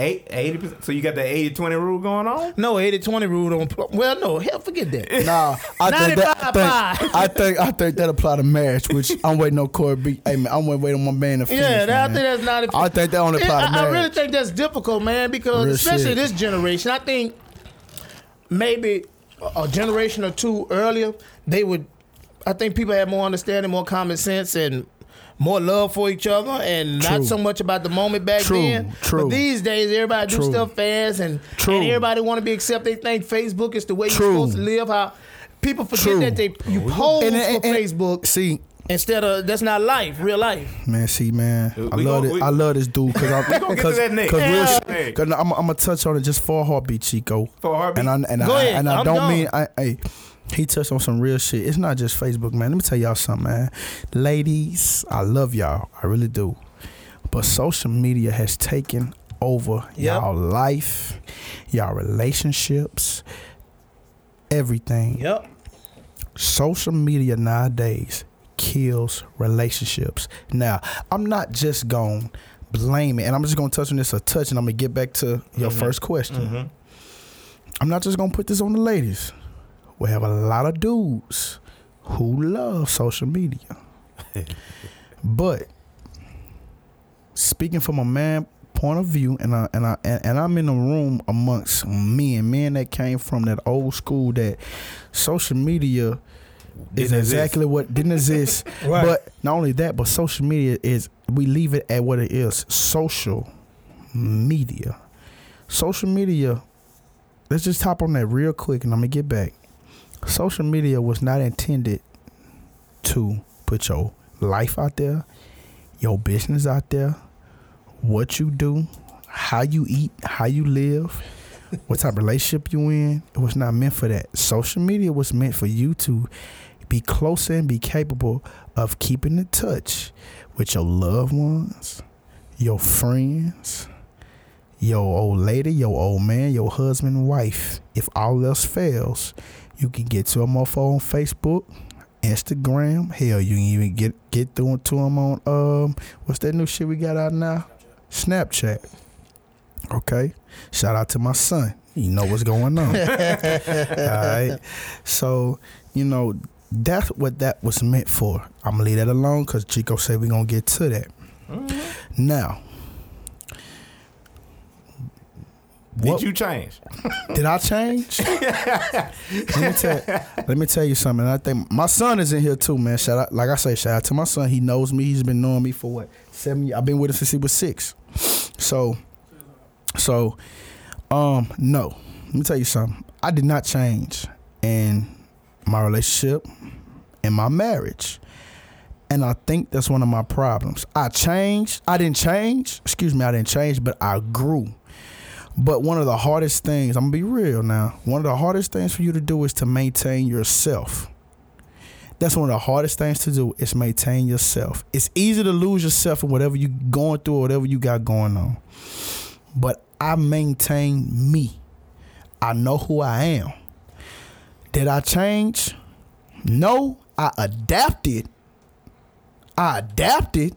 Eight, 80%. So you got the 80 20 rule going on? No, 80 20 rule don't, pl- well, no, hell, forget that. Nah, I think that. I 95. think, I think I think that apply to marriage, which I'm waiting on Corby. Hey man, I'm waiting on my man to finish. Yeah, that, I think that's not. a- I think that only apply to I, I really think that's difficult, man, because Real especially shit. this generation. I think maybe a- a generation or two earlier, they would. I think people had more understanding, more common sense, and more love for each other, and True. not so much about the moment back True, then. true. But these days, everybody do stuff fast, and, True. and everybody want to be accepted. They think Facebook is the way True. you're supposed to live. How people forget True. that they oh, you pose And- and- for and- Facebook See, instead of that's not life, real life. man, see, man, I We love it. I love this dude because I'm gonna get to that next. Cause Yeah. shit, Hey. cause I'm, I'm gonna touch on it just for a heartbeat, Chico. For a heartbeat? And I and Go I ahead. and I I'm don't done. mean I. Hey, he touched on some real shit. It's not just Facebook, man. Let me tell y'all something, man. Ladies, I love y'all. I really do. But social media has taken over Yep. y'all life, y'all relationships, everything. Yep. social media nowadays kills relationships. Now, I'm not just going to blame it, and I'm just going to touch on this a touch, and I'm going to get back to your mm-hmm. first question. Mm-hmm. I'm not just going to put this on the ladies. We have a lot of dudes who love social media. but speaking from a man point of view and I, and I and, and I'm in a room amongst men, men that came from that old school that social media is Didn't exist. exactly what didn't exist. Right. But not only that, but social media is we leave it at what it is. Social media. Social media, let's just hop on that real quick and I'm gonna get back. Social media was not intended to put your life out there, your business out there, what you do, how you eat, how you live, what type of relationship you in. It was not meant for that. Social media was meant for you to be closer and be capable of keeping in touch with your loved ones, your friends, your old lady, your old man, your husband, wife. If all else fails, you can get to them off on Facebook, Instagram. Hell, you can even get get through to them on um what's that new shit we got out now? Snapchat. Okay. Shout out to my son. You know what's going on. All right. So, you know, that's what that was meant for. I'm gonna leave that alone because Chico said we're gonna get to that. Now, Did you change? did I change? let, me tell, let me tell you something. I think my son is in here too, man. Shout out, like I say, shout out to my son. He knows me. He's been knowing me for what seven years. I've been with him since he was six. So, so, um, no. Let me tell you something. I did not change in my relationship, in my marriage. And I think that's one of my problems. I changed. I didn't change. Excuse me, I didn't change, but I grew. But one of the hardest things, I'm gonna be real now. One of the hardest things for you to do is to maintain yourself. That's one of the hardest things to do is maintain yourself. It's easy to lose yourself in whatever you're going through or whatever you got going on. But I maintain me. I know who I am. Did I change? No, I adapted. I adapted.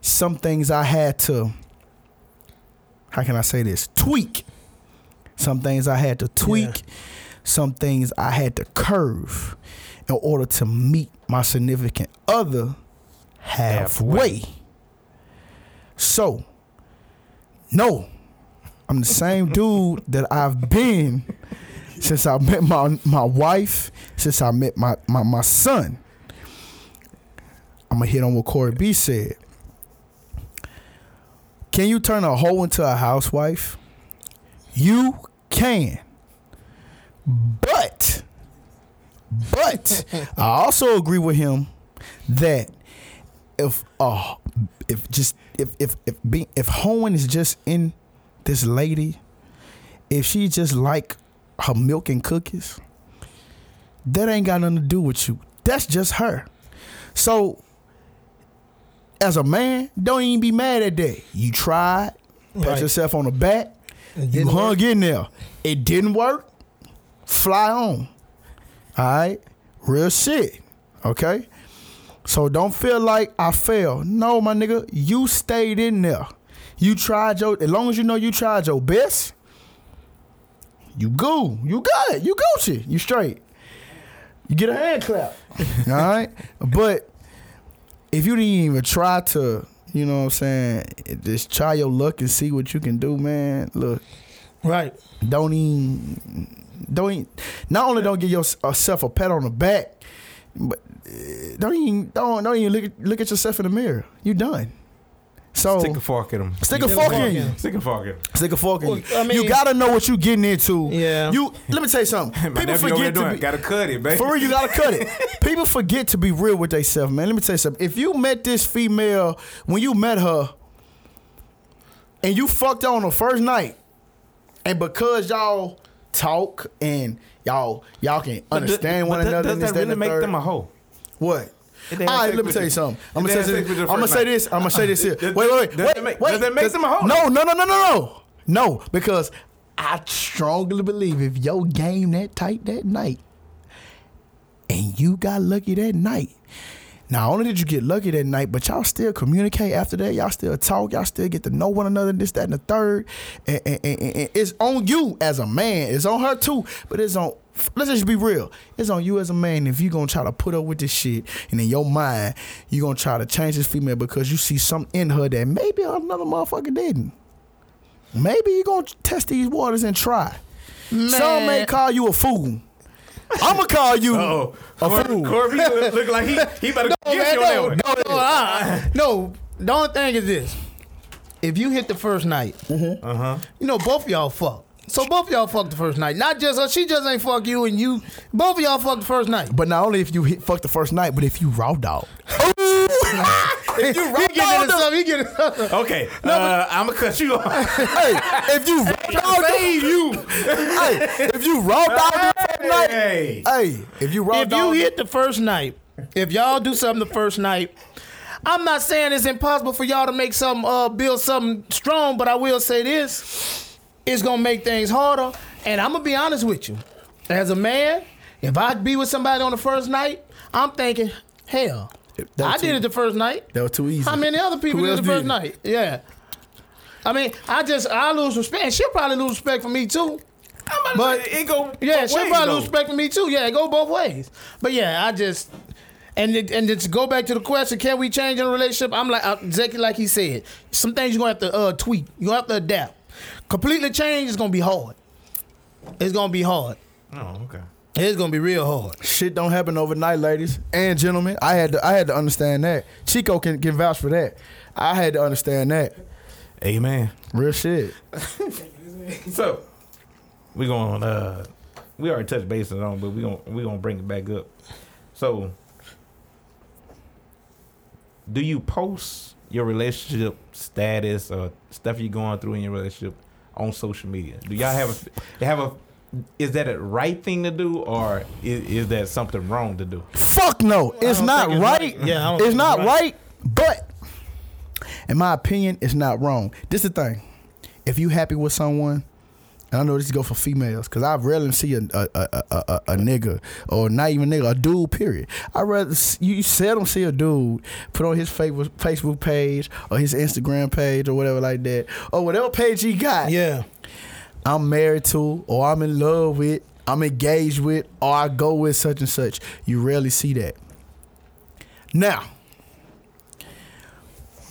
Some things I had to how can I say this? Tweak. Some things I had to tweak. Some things I had to curve in order to meet my significant other halfway. So, no, I'm the same dude that I've been since I met my my wife, since I met my my, my son. I'm gonna hit on what Corey B said. Can you turn a hoe into a housewife? You can. But but I also agree with him that if uh if just if if if being if hoeing is just in this lady, if she just like her milk and cookies, that ain't got nothing to do with you. That's just her. So as a man, don't even be mad at that. You tried, pat Right. yourself on the back, you hung work. in there. It didn't work. Fly on. All right, real shit. Okay, so don't feel like I failed. No, my nigga, you stayed in there. You tried your. As long as you know you tried your best, you go. You got it. You Gucci. You straight. You get a hand clap. All right, but if you didn't even try to, you know what I'm saying, just try your luck and see what you can do, man. Look, Right. don't even, don't even, not only don't give yourself a pat on the back, but uh, don't even, don't, don't even look at, look at yourself in the mirror. You're done. So Stick a fork in him. stick a Stick a fork fork in in you. him. Stick a fork in him. Stick a fork in Well, you. I mean- you gotta know what you getting into. Yeah. You let me tell you something. People nephew over there forget to be, Gotta cut it, baby. For real, you gotta cut it. People forget to be real with themselves, man. Let me tell you something. If you met this female when you met her, and you fucked her on the first night, and because y'all talk and y'all y'all can But understand th- one but another, Does and this, that that, really and make third, them a hoe? what? All right, let me tell you something. I'm gonna say this. with you the I'm gonna say this. I'm gonna say this here. Wait, wait, wait. does wait, that make- wait, does that make them a hoe? No, no, no, no, no, no. No, because I strongly believe if your game that tight that night, and you got lucky that night. Not only did you get lucky that night, but y'all still communicate after that. Y'all still talk. Y'all still get to know one another. This, that, and the third. And, and, and, and it's on you as a man. It's on her too. But it's on. Let's just be real. It's on you as a man if you're gonna try to put up with this shit, and in your mind you're gonna try to change this female because you see something in her that maybe another motherfucker didn't. Maybe you're gonna test these waters and try. Some may call you a fool. I'ma call you Oh, a Cor- fool. Corby look, look like he he better No, get man, you no, on no, that no, uh-uh. no. The only thing is this: if you hit the first night, one. Uh huh. you know both of y'all fuck. So both of y'all fuck the first night. Not just her. She just ain't fuck you, and you. Both of y'all fuck the first night. But not only if you hit fuck the first night, but if you raw dog. if you raw he getting dog, into something. He getting into something. Okay. uh, I'm gonna cut you off. hey, if you raw dog, Save you. hey, if you raw dog the first night, Hey. hey, if you raw if you hit the first night, if y'all do something the first night, I'm not saying it's impossible for y'all to make something, uh, build something strong, but I will say this: it's gonna make things harder. And I'm gonna be honest with you, as a man, if I be with somebody on the first night, I'm thinking, hell, I did it the first night. that was too easy. How many other people Who did it the first did night? Yeah. I mean, I just I lose respect, she'll probably lose respect for me too. But But- it go. Yeah, she'll ways, probably though. lose respect for me too. Yeah, it go both ways. But yeah, I just and it, and to go back to the question, can we change in a relationship? I'm like exactly like he said. Some things you're gonna have to uh, tweak. You're have to adapt. Completely change is gonna be hard. It's gonna be hard. Oh, okay. It's gonna be real hard. Shit don't happen overnight, ladies and gentlemen. I had to I had to understand that. Chico can, can vouch for that. I had to understand that. Amen. Real shit. So we gonna uh we already touched base on, but we gonna we gonna bring it back up. So do you post your relationship status or stuff you're going through in your relationship on social media? Do y'all have a have a is that a right thing to do or is, is that something wrong to do? Fuck no, it's don't it's right. right. Yeah, it's not right. right. But in my opinion, it's not wrong. This is the thing. If you happy with someone, and I know this go for females, because I rarely see a a, a, a, a nigga or not even nigga, a dude. Period. I rather you seldom see a dude put on his Facebook Facebook page or his Instagram page or whatever like that or whatever page he got. Yeah. I'm married to, or I'm in love with, I'm engaged with, or I go with such and such. You rarely see that. Now,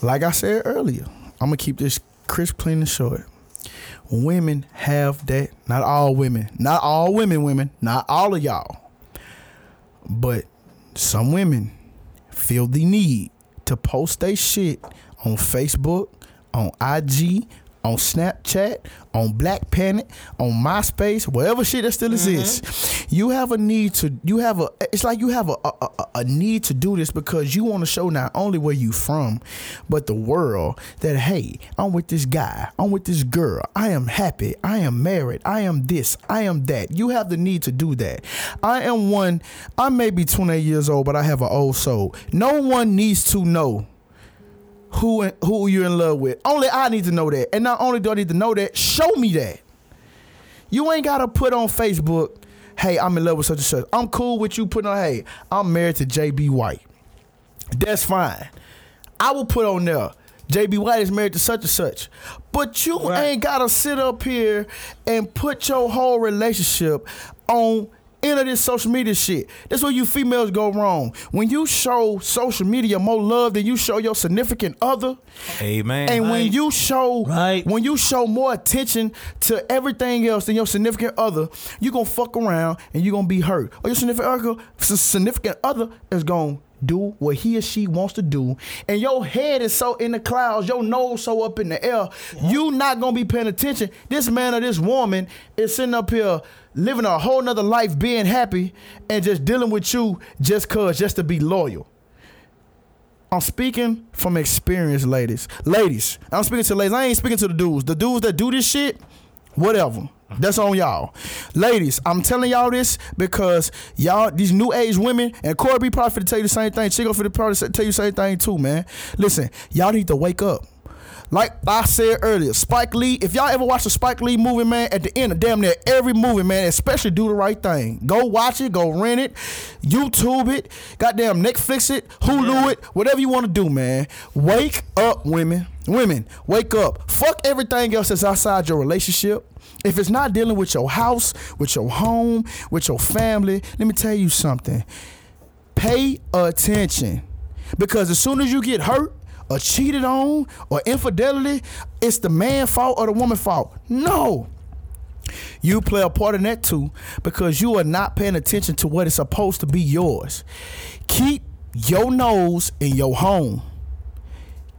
like I said earlier, I'm gonna keep this crisp, clean, and short. Women have that. Not all women. Not all women. Women. Not all of y'all. But some women feel the need to post their shit on Facebook, on IG, on Snapchat, on Black Planet, on MySpace, whatever shit that still mm-hmm. exists. You have a need to. You have a. It's like you have a a, a, a need to do this because you want to show not only where you from, but the world that hey, I'm with this guy, I'm with this girl, I am happy, I am married, I am this, I am that. You have the need to do that. I am one. I may be 28 years old, but I have an old soul. No one needs to know who who you're in love with. Only I need to know that. And not only do I need to know that, show me that. You ain't gotta put on Facebook, hey, I'm in love with such and such. I'm cool with you putting on, hey, I'm married to JB White. That's fine. I will put on there. JB White is married to such and such. But you Right. ain't gotta sit up here and put your whole relationship on into this social media shit. That's where you females go wrong. When you show social media more love than you show your significant other, Amen. and when you show Right. when you show more attention to everything else than your significant other, you gonna fuck around and you gonna be hurt. Or your significant other, significant other is gonna do what he or she wants to do, and your head is so in the clouds, your nose so up in the air, you not gonna be paying attention. This man or this woman is sitting up here living a whole nother life, being happy, and just dealing with you just cause, just to be loyal. I'm speaking from experience, ladies. Ladies, I'm speaking to ladies. I ain't speaking to the dudes. The dudes that do this shit, whatever. That's on y'all. Ladies, I'm telling y'all this because y'all, these new age women, and Corby probably finna tell you the same thing. Chico finna probably say- tell you the same thing too, man. Listen, y'all need to wake up. Like I said earlier, Spike Lee, if y'all ever watch a Spike Lee movie, man, at the end of damn near every movie, man, especially do the right thing. Go watch it, go rent it, YouTube it, goddamn Netflix it, Hulu it, whatever you want to do, man. Wake up, women. Women, wake up. Fuck everything else that's outside your relationship. If it's not dealing with your house, with your home, with your family, let me tell you something. Pay attention. Because as soon as you get hurt or cheated on or infidelity, it's the man fault or the woman fault. No. You play a part in that too because you are not paying attention to what is supposed to be yours. Keep your nose in your home.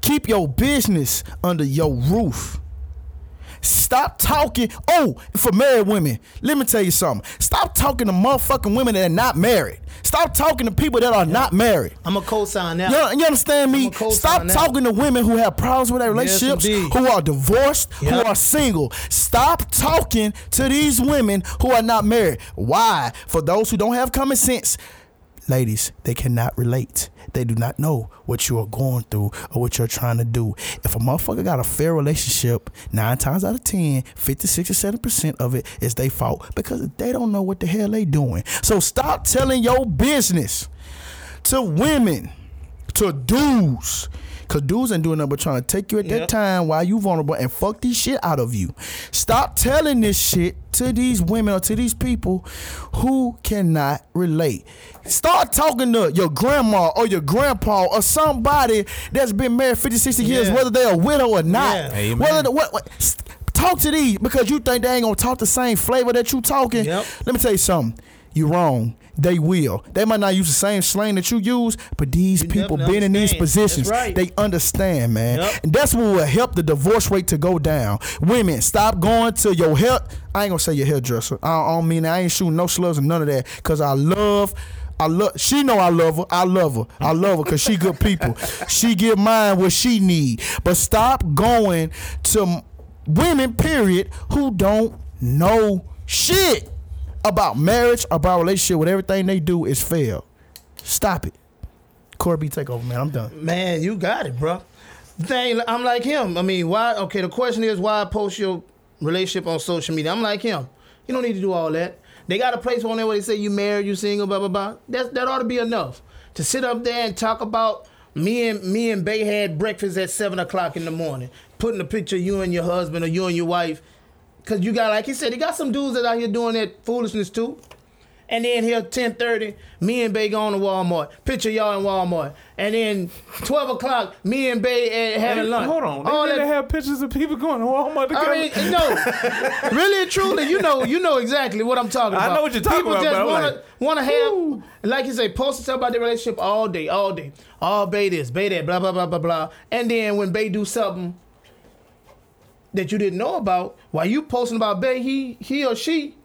Keep your business under your roof. Stop talking. Oh, for married women, let me tell you something. Stop talking to motherfucking women that are not married. Stop talking to people that are not married. I'm a co-sign that. You, you understand me? Stop talking to women who have problems with their relationships, indeed. who are divorced, who are single. Stop talking to these women who are not married. Why? For those who don't have common sense, ladies, they cannot relate. They do not know what you are going through or what you're trying to do. If a motherfucker got a fair relationship, nine times out of 10, 50, 60, 70% of it is their fault because they don't know what the hell they doing. So stop telling your business to women, to dudes. Cause dudes ain't doing nothing but trying to take you at that Yep. time while you vulnerable and fuck these shit out of you. Stop telling this shit to these women or to these people who cannot relate. Start talking to your grandma or your grandpa or somebody that's been married 50, 60 years, Yeah. whether they're a widow or not. Yeah. Amen. Whether the, what, what, talk to these because you think they ain't gonna talk the same flavor that you talking. Yep. Let me tell you something. You wrong. They will. They might not use the same slang that you use, but these You people been in these positions. Right. They understand, man. Yep. And that's what will help the divorce rate to go down. Women, stop going to your hair. I ain't gonna say your hairdresser. I don't, mean I ain't shooting no slugs or none of that. Cause I love. I love. She know I love her. I love her. I love her because she good people. she give mine what she need. But stop going to women, period, who don't know shit about marriage, about relationship, with everything they do is fail. Stop it. Corby, take over, man. I'm done. Man, you got it, bro. Thing, I'm like him. I mean, why? Okay, the question is why post your relationship on social media? I'm like him. You don't need to do all that. They got a place on there where they say you married, you single, blah blah blah. That that ought to be enough to sit up there and talk about me and me and Bay had breakfast at seven o'clock in the morning, putting a picture of you and your husband or you and your wife, cause you got like he said, he got some dudes that out here doing that foolishness too. And then here ten thirty, me and Bay going to Walmart. Picture y'all in Walmart. And then twelve o'clock, me and Bay having lunch. Hold on. All They need that to have pictures of people going to Walmart together. I mean, no, really and truly, you know, you know exactly what I'm talking about. I know what you're talking People about, just wanna wanna have, like you say, post stuff about their relationship all day, all day, all bay this, bay that, blah blah blah blah blah, and then when bay do something that you didn't know about, while you posting about bay, he he or she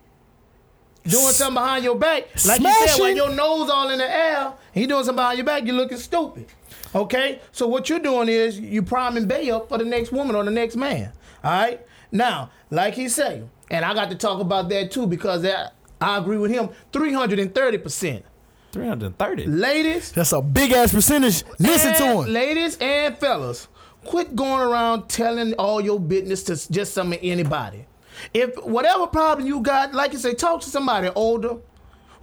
doing something behind your back, like you said, Smashing. when your nose all in the air, he doing something behind your back, you looking stupid. Okay, so what you're doing is you priming Bay up for the next woman or the next man. All right, now, like he say, and I got to talk about that too because that, I agree with him, three hundred and thirty percent. 330. Ladies, That's a big ass percentage. Listen to him. Ladies and fellas, quit going around telling all your business to just some anybody. If whatever problem you got, like you say, talk to somebody older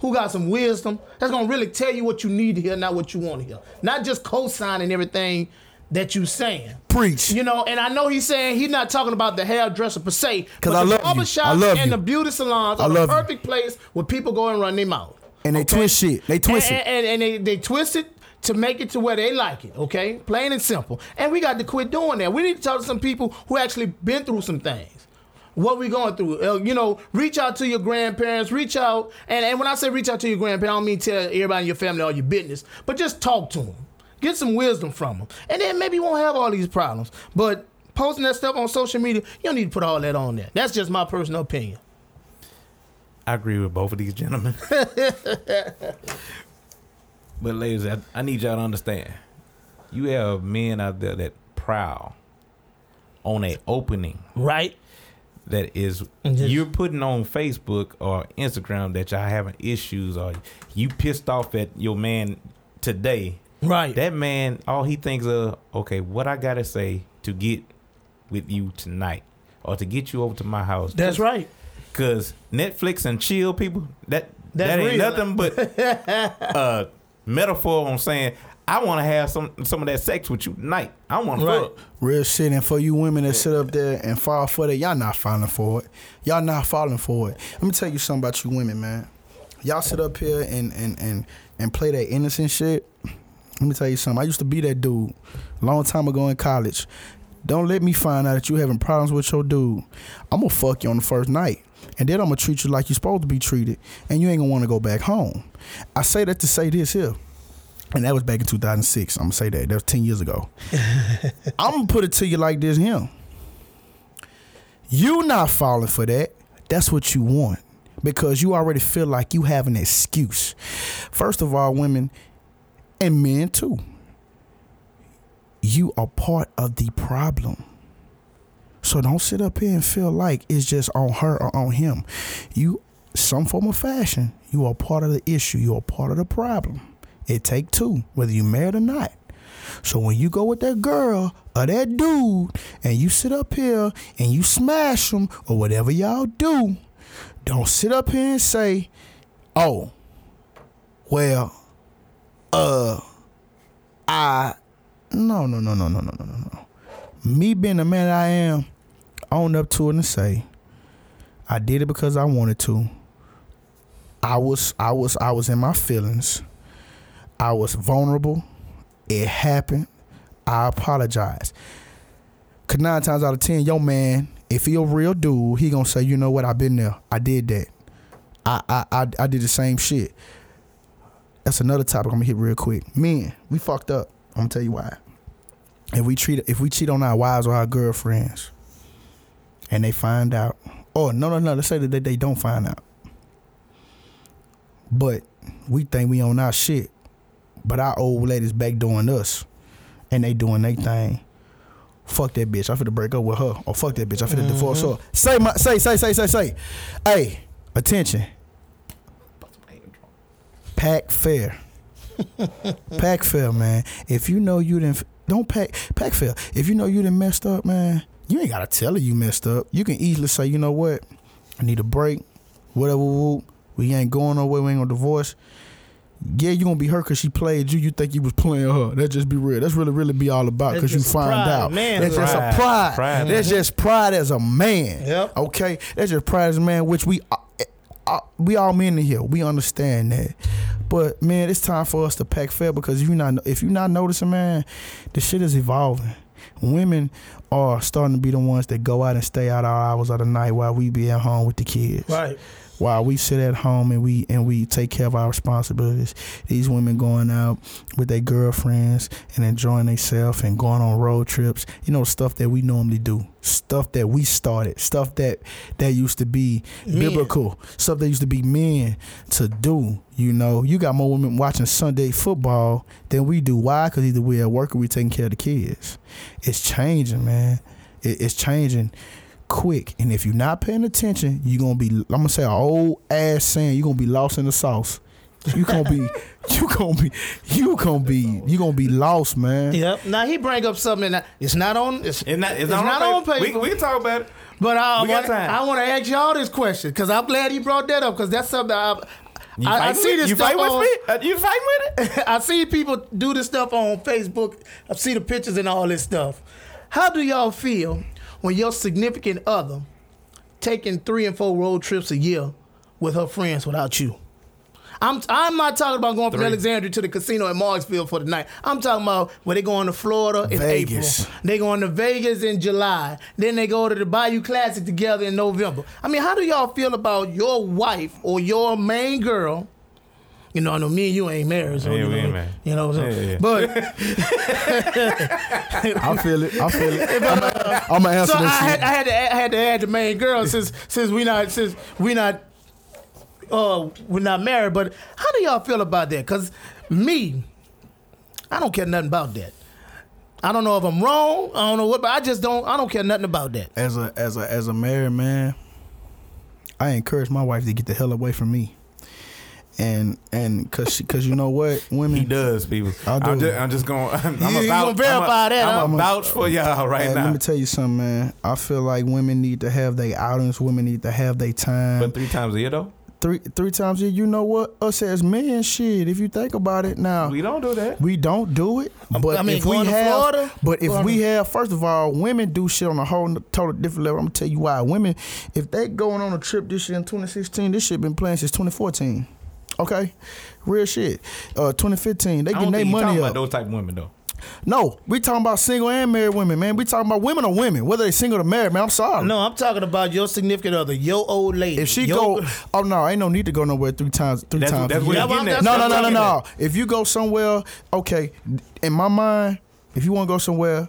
who got some wisdom that's gonna really tell you what you need to hear, not what you want to hear. Not just co-signing everything that you saying. Preach. You know, and I know he's saying he's not talking about the hairdresser per se, 'Cause but I the love you. I love and the beauty salons I are the love you. perfect place where people go and run their mouth. And they twist shit. They twist and, it. And, and they, they twist it to make it to where they like it, okay? Plain and simple. And we got to quit doing that. We need to talk to some people who actually been through some things. What we going through? Uh, you know, reach out to your grandparents, reach out. And, and when I say reach out to your grandparents, I don't mean tell everybody in your family all your business, but just talk to them. Get some wisdom from them. And then maybe you won't have all these problems. But posting that stuff on social media, you don't need to put all that on there. That's just my personal opinion. I agree with both of these gentlemen. but ladies, I, I need y'all to understand. You have men out there that prowl on a opening Right? that is just- you're putting on Facebook or Instagram that y'all having issues or you pissed off at your man today. Right. That man, all he thinks of, okay, what I gotta say to get with you tonight or to get you over to my house. That's right. Cause Netflix and chill people, that That's that ain't real. nothing but a metaphor on saying I want to have some some of that sex with you tonight. I want to Right. fuck. Real shit. And for you women that sit up there and fall for that, y'all not falling for it. Y'all not falling for it. Let me tell you something about you women, man. Y'all sit up here and and and and play that innocent shit. Let me tell you something. I used to be that dude a long time ago in college. Don't let me find out that you having problems with your dude. I'm gonna fuck you on the first night. And then I'm gonna treat you like you're supposed to be treated. And you ain't gonna wanna go back home. I say that to say this here. And that was back in 2006. I'm gonna say that. That was 10 years ago. I'm gonna put it to you like this here. You not falling for that. That's what you want. Because you already feel like you have an excuse. First of all, women and men too. You are part of the problem. So don't sit up here and feel like it's just on her or on him. You some form of fashion, you are part of the issue. You are part of the problem. It take two, whether you married or not. So when you go with that girl or that dude and you sit up here and you smash them or whatever y'all do, don't sit up here and say, "Oh, well, uh, I." No, no, no, no, no, no, no, no. no. Me being the man I am, own up to it and say, I did it because I wanted to. I was, I was, I was in my feelings. I was vulnerable. It happened. I apologize. Cause nine times out of ten, yo man, if he a real dude, he gonna say, you know what, I've been there. I did that. I I I, I did the same shit. That's another topic I'm gonna hit real quick. Men, we fucked up. I'm gonna tell you why. If we treat if we cheat on our wives or our girlfriends, and they find out, oh no no no, let's say that they, they don't find out, but we think we own our shit, but our old ladies back doing us, and they doing their thing. Fuck that bitch. I feel finna break up with her. Or fuck that bitch. I finna divorce Mm-hmm. her. Say my say say say say say. Hey, attention. Pack fair. pack fair, man. If you know you didn't don't pack pack fair. If you know you done messed up, man, you ain't gotta tell her you messed up. You can easily say, you know what? I need a break. Whatever. whoop. We ain't going nowhere. We ain't gonna divorce. Yeah, you gonna be hurt because she played you. You think you was playing her. That just be real. That's really, really be all about because you find pride, out. man. That's just a Pride. pride. Pride. That's just pride as a man. Yep. Okay. That's just pride as a man, which we uh, uh, we all men in here. We understand that. But man, it's time for us to pack fair because if you not if you're not noticing, man, the shit is evolving. Women are starting to be the ones that go out and stay out our hours of the night while we be at home with the kids Right. While we sit at home and we and we take care of our responsibilities. These women going out with their girlfriends and enjoying themselves and going on road trips. You know stuff that we normally do, stuff that we started, stuff that that used to be Men. biblical, stuff that used to be men to do. You know, you got more women watching Sunday football than we do. Why? Because either we at work or we taking care of the kids. It's changing, man. It, it's changing quick. And if you're not paying attention, you're gonna be I'm gonna say an old ass saying, you're gonna be lost in the sauce. You gonna be you gonna be you gonna be you gonna be lost, man. Yep. Now he bring up something that it's not on. It's, It's not, it's It's not, not on on paper. paper. We, we can talk about it. But I, We got wanna, time. I want to ask y'all this question because I'm glad he brought that up because that's something I, You I, I see with- this You stuff fight on, with me? Uh, You fight with it? I see people do this stuff on Facebook. I see the pictures and all this stuff. How do y'all feel when your significant other taking three and four road trips a year with her friends without you? I'm I'm not talking about going from Three. Alexandria to the casino in Marksville for the night. I'm talking about where they going to Florida in Vegas. April. They going to Vegas in July. Then they go to the Bayou Classic together in November. I mean, how do y'all feel about your wife or your main girl? You know, I know me and you ain't married, so Yeah, you we know, ain't married. you know what I'm saying. Yeah, yeah. But I feel it. I feel it. I'm, I'm gonna answer so I this had. I had to add, I had to add the main girl since since we not since we not uh we're not married. But how do y'all feel about that? Cause me, I don't care nothing about that. I don't know if I'm wrong. I don't know what, but I just don't. I don't care nothing about that. As a as a as a married man, I encourage my wife to get the hell away from me. And and cause she, cause you know what women He does, people. I do. I'm just, I'm just going. I'm, You- you about gonna verify that, I'm huh? a vouch for y'all right Hey, now. Let me tell you something, man. I feel like women need to have their outings. Women need to have their time. but three times a year though, three three times a year. You know what? Us as men, shit. If you think about it now, we don't do that. we don't do it. But I mean, if we have, Florida, but if going we have, first of all, women do shit on a whole n- total different level. I'm gonna tell you why. Women, if they going on a trip this year in 2016, this shit been playing since 2014. Okay, real shit. Uh, 2015, they I getting don't their think you money talking up. about those type of women though. No, we talking about single and married women, man. We talking about women or women, whether they single or married, man. I'm sorry. No, I'm talking about your significant other, your old lady. If she your, go, oh no, ain't no need to go nowhere three times. Three That's- times. that's a what year. he getting at. No, no, no, no, no. If you go somewhere, okay. In my mind, if you want to go somewhere,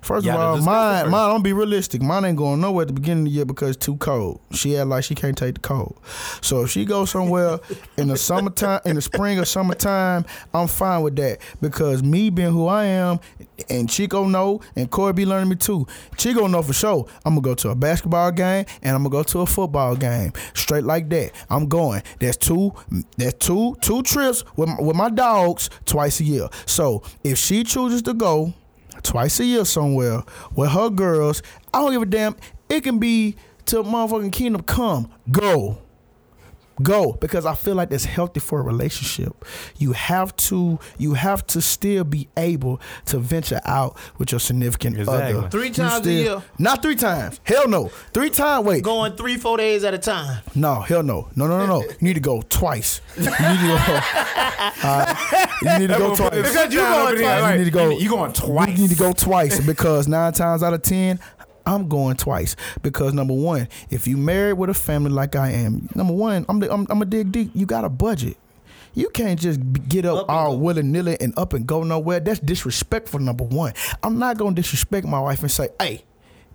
first of all, mine, mine. Don't be realistic. Mine ain't going nowhere at the beginning of the year because it's too cold. She had like she can't take the cold. So if she goes somewhere in the summertime, in the spring or summertime, I'm fine with that because me being who I am, and Chico know, and Corey be learning me too. Chico know for sure. I'm gonna go to a basketball game and I'm gonna go to a football game, straight like that. I'm going. That's two. That's two two trips with my, with my dogs twice a year. So if she chooses to go twice a year somewhere with her girls, I don't give a damn. It can be to motherfucking Kingdom Come. Go go because I feel like that's healthy for a relationship. You have to you have to still be able to venture out with your significant Exactly. other. Three You times a year? Not three times. Hell no. Three times. Wait. going three, four days at a time. No. Hell no. No. No. No. No. You need to go twice. You need to go. Alright? You need to go twice. Because you going twice. You need to go. You, you going twice? You need to go twice because nine times out of ten, I'm going twice because number one, if you married with a family like I am, number one, I'm the, I'm, I'm a dig deep. You got a budget. You can't just get up, Up all willy nilly and up and go nowhere. That's disrespectful. Number one, I'm not gonna disrespect my wife and say, "Hey,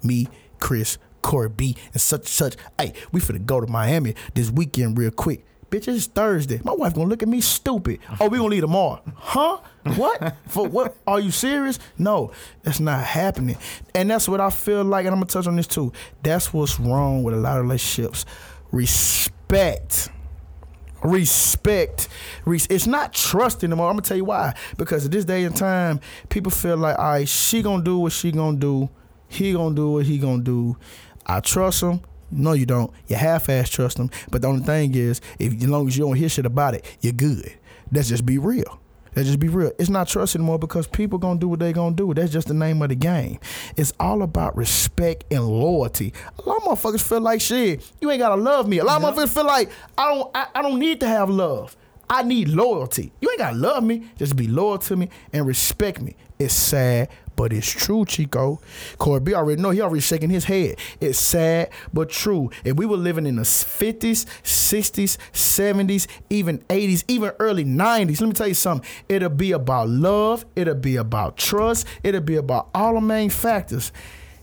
me, Chris, Corey B, and such and such. Hey, we finna go to Miami this weekend real quick." Bitch, it's Thursday. My wife gonna look at me stupid. Oh, we gonna leave tomorrow, huh? What? For what? Are you serious? No, that's not happening. And that's what I feel like, and I'm gonna touch on this too. That's what's wrong with a lot of relationships. Respect. Respect. Res- It's not trust anymore. I'm gonna tell you why. Because at this day and time, people feel like, all right, she gonna do what she gonna do. He gonna do what he gonna do. I trust him. No, you don't. You half-ass trust him. But the only thing is, if as long as you don't hear shit about it, you're good. Let's just be real. Let's just be real. It's not trust anymore because people gonna do what they gonna do. That's just the name of the game. It's all about respect and loyalty. A lot of motherfuckers feel like shit. You ain't gotta love me. A lot of motherfuckers feel like I don't. I, I don't need to have love. I need loyalty. You ain't gotta love me. Just be loyal to me and respect me. It's sad, but it's true, Chico. Corey B already know he already shaking his head. It's sad, but true. If we were living in the 50s, 60s, 70s, even 80s, even early 90s, let me tell you something. It'll be about love. It'll be about trust. It'll be about all the main factors.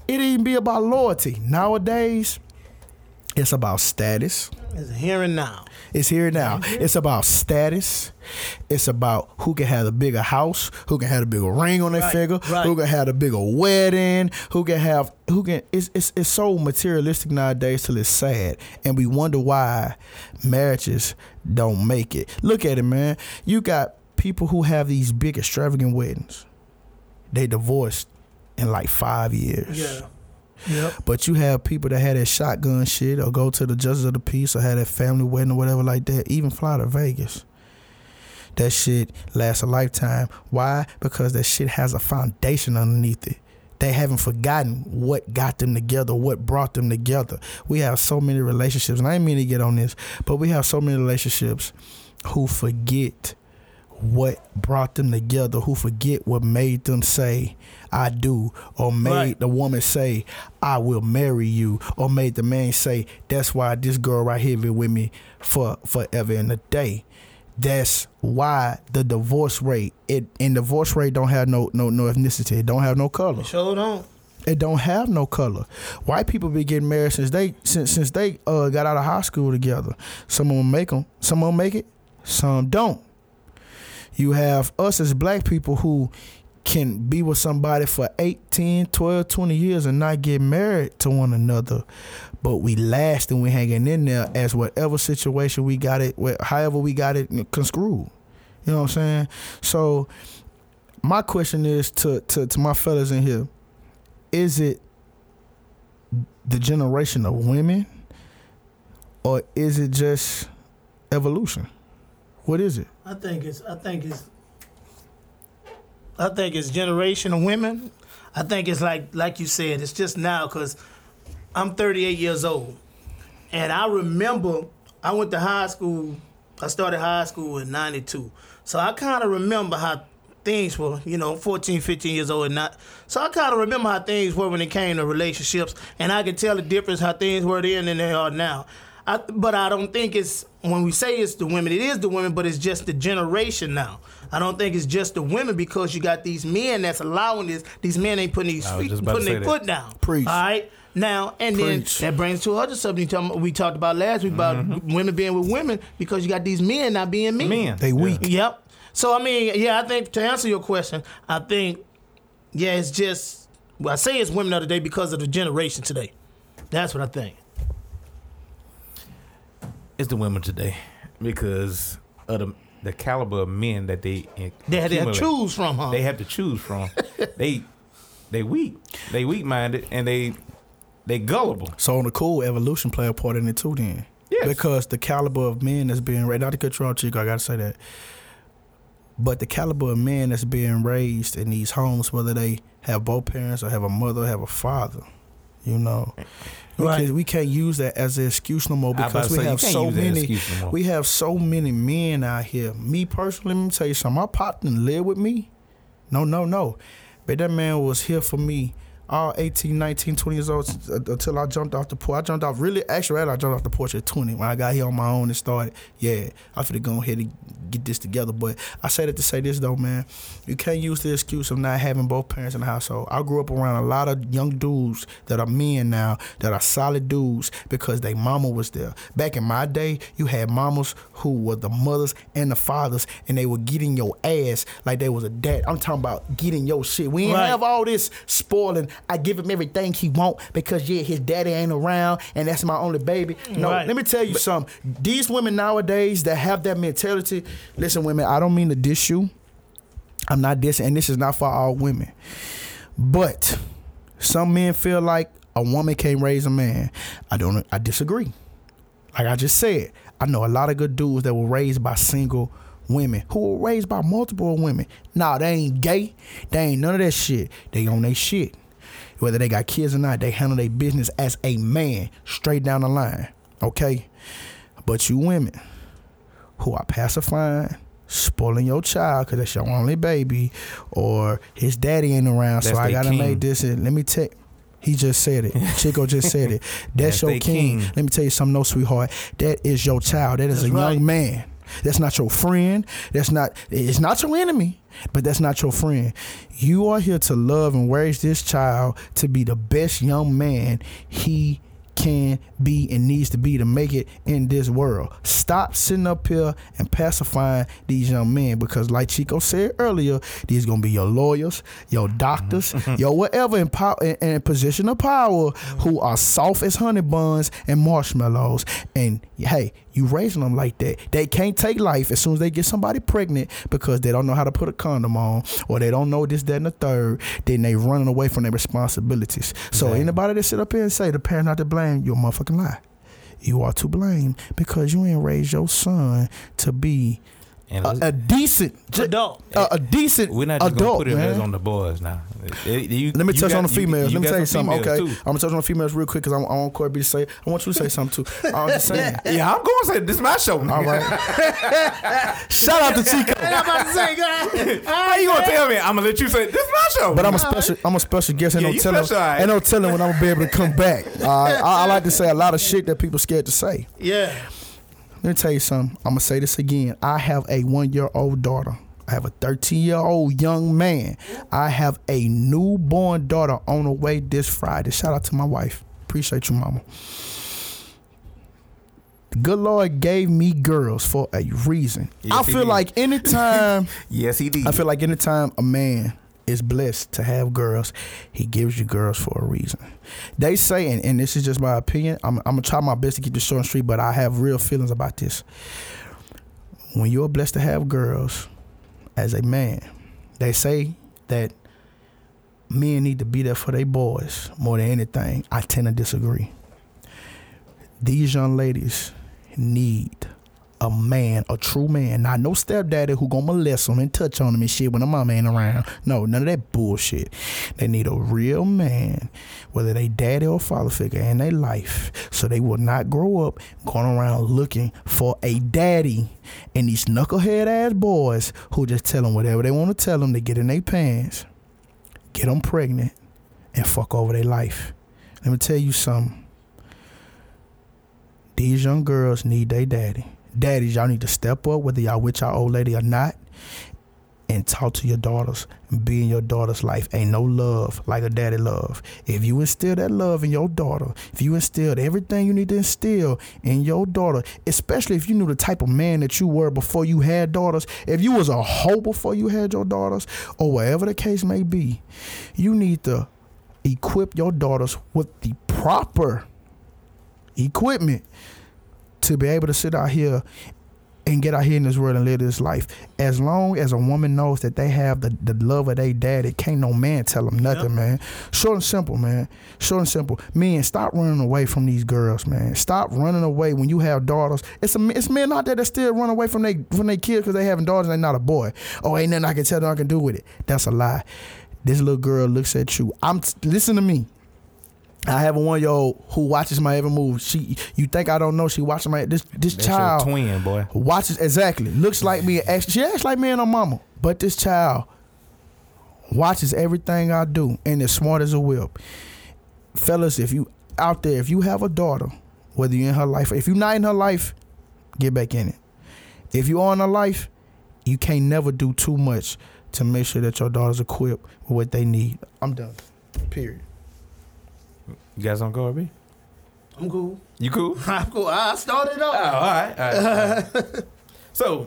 It'll even be about loyalty. Nowadays, it's about status. It's here and now. It's here now. It's about status. It's about who can have a bigger house, who can have a bigger ring on their Right, finger, right. who can have a bigger wedding, who can have who can it's it's it's so materialistic nowadays till it's sad. And we wonder why marriages don't make it. Look at it, man. You got people who have these big extravagant weddings. They divorced in like five years. Yeah. But you have people that had that shotgun shit or go to the justice of the peace or had that family wedding or whatever like that, even fly to Vegas. That shit lasts a lifetime. Why? Because that shit has a foundation underneath it. They haven't forgotten what got them together, what brought them together. We have so many relationships, and I didn't mean to get on this, but we have so many relationships who forget what brought them together, who forget what made them say, I do, or made Right. the woman say, I will marry you, or made the man say, That's why this girl right here been with me for forever and a day. That's why the divorce rate, it and divorce rate don't have no no no ethnicity, it don't have no color. Show don't. It don't have no color. White people been getting married since they since since they uh, got out of high school together. Some of them make them. Some of them make it. Some don't. You have us as black people who can be with somebody for 8, 10, 12, 20 years and not get married to one another. But we last and we hanging in there as whatever situation we got it, however we got it conscrewed. You know what I'm saying? So my question is to, to, to my fellas in here is it the generation of women or is it just evolution? What is it? I think it's. I think it's. I think it's generation of women. I think it's like like you said. It's just now because I'm 38 years old, and I remember I went to high school. I started high school in '92, so I kind of remember how things were. You know, 14, 15 years old and not. So I kind of remember how things were when it came to relationships, and I can tell the difference how things were then and they are now. I, but I don't think it's when we say it's the women, it is the women, but it's just the generation now. I don't think it's just the women because you got these men that's allowing this. These men ain't putting these I was feet, just about to putting say their that. foot down. Preach. All right. Now and Preach. then that brings to other subject we talked about last week about mm-hmm. women being with women because you got these men not being men. Men. They weak. Yep. So I mean, yeah, I think to answer your question, I think, yeah, it's just well, I say it's women of the day because of the generation today. That's what I think. It's the women today because of the, the caliber of men that they They had to choose from, huh? They have to choose from. they they weak. They weak minded and they they gullible. So on the cool, evolution play a part in it too. Then, Yes. because the caliber of men that's being raised, not to cut you off, Chico, I gotta say that, but the caliber of men that's being raised in these homes, whether they have both parents or have a mother, or have a father, you know, we, Right. can't, we can't use that as an excuse no more I was about because we say, have so many. no. We have so many men out here. Me personally, let me tell you something. My partner live with me. No, no, no. But that man was here for me all 18, 19, 20 years old uh, until I jumped off the porch. I jumped off really actually I jumped off the porch at 20 when I got here on my own and started. Yeah, I finna go ahead and get this together. But I say that to say this though, man. You can't use the excuse of not having both parents in the household. I grew up around a lot of young dudes that are men now that are solid dudes because they mama was there. Back in my day, you had mamas who were the mothers and the fathers, and they were getting your ass like they was a dad. I'm talking about getting your shit. We ain't Right. have all this spoiling. I give him everything he want because yeah, his daddy ain't around, and that's my only baby. No, Right. let me tell you something. These women nowadays that have that mentality. Listen, women, I don't mean to diss you. I'm not dissing, and this is not for all women. But some men feel like a woman can't raise a man. I don't. I disagree. Like I just said, I know a lot of good dudes that were raised by single women who were raised by multiple women. Nah, they ain't gay. They ain't none of that shit. They on their shit. Whether they got kids or not, they handle their business as a man, straight down the line. Okay? But you women who are pacifying, spoiling your child because that's your only baby, or his daddy ain't around, so I gotta king. make this. And let me tell. He just said it. Chico just said it. That's, That's your king. king. Let me tell you something, no sweetheart. That is your child. That is That's a right. young man. That's not your friend. That's not. It's not your enemy, but that's not your friend. You are here to love and raise this child to be the best young man he can be and needs to be to make it in this world. Stop sitting up here and pacifying these young men because, like Chico said earlier, these gonna be your lawyers, your doctors, mm-hmm. your whatever in, power, in, in position of power who are soft as honey buns and marshmallows. And hey, you raising them like that. They can't take life as soon as they get somebody pregnant because they don't know how to put a condom on or they don't know this, that, and the third. Then they running away from their responsibilities. So Exactly. anybody that sit up here and say the parent not to blame, you're a motherfucking lie. You are to blame because you ain't raised your son to be And a, a decent Adult. a, a decent we're not just gonna adult, put it man. on the boys now. Eh, you- Let me touch got- on the females. you Let me tell you some something. Okay, females, I'm gonna touch on the females real quick because I, want Corey B to say. I want you to say something too. I'm just saying. Yeah, I'm going to say this is my show. All right. Shout out to Chico. I'm about to say, God. How you gonna tell me? I'm gonna let you say this is my show. But I'm a special. I'm a special guest. Ain't Yeah, no you telling. right. Ain't no telling when I'm gonna be able to come back. Right? I, I like to say a lot of shit that people scared to say. Yeah. Let me tell you something. I'm gonna say this again. I have a one year old daughter. I have a 13 year old young man. I have a newborn daughter on the way this Friday. Shout out to my wife. Appreciate you, mama. The good Lord gave me girls for a reason. Yes, I feel like anytime yes, he did. I feel like anytime a man is blessed to have girls, he gives you girls for a reason. They say, and, and this is just my opinion, I'm, I'm gonna try my best to keep this short and street, but I have real feelings about this. When you're blessed to have girls as a man, they say that men need to be there for their boys more than anything. I tend to disagree. These young ladies need a man, a true man, not no stepdaddy who gonna molest them and touch on them and shit when the mama ain't around. No, none of that bullshit. They need a real man, whether they daddy or father figure in their life, so they will not grow up going around looking for a daddy. And these knucklehead ass boys who just tell them whatever they want to tell them to get in their pants, get them pregnant, and fuck over their life. Let me tell you something. These young girls need their daddy. Daddies, y'all need to step up, whether y'all with y'all old lady or not, and talk to your daughters and be in your daughter's life. Ain't no love like a daddy love. If you instill that love in your daughter, if you instilled everything you need to instill in your daughter, especially if you knew the type of man that you were before you had daughters, if you was a hoe before you had your daughters, or whatever the case may be, you need to equip your daughters with the proper equipment to be able to sit out here and get out here in this world and live this life. As long as a woman knows that they have the, the love of their daddy, can't no man tell them nothing, Yep. man. Short and simple, man. Short and simple. Men, stop running away from these girls, man. Stop running away when you have daughters. It's a, it's men out there that still run away from they from their kids because they having daughters and they not a boy. Oh, ain't nothing I can tell them I can do with it. That's a lie. This little girl looks at you. I'm listen to me. I have a one year old who watches my every move. She, you think I don't know? She watches my this this That's child twin, boy. watches exactly looks like me. acts- She acts like me and her mama. But this child watches everything I do, and is smart as a whip. Fellas, if you out there, if you have a daughter, whether you're in her life, if you're not in her life, get back in it. If you are in her life, you can't never do too much to make sure that your daughter's equipped with what they need. I'm done. Period. You guys don't go, RB? I'm cool. You cool? I'm cool. I started Oh, off. right. All right, all right. so,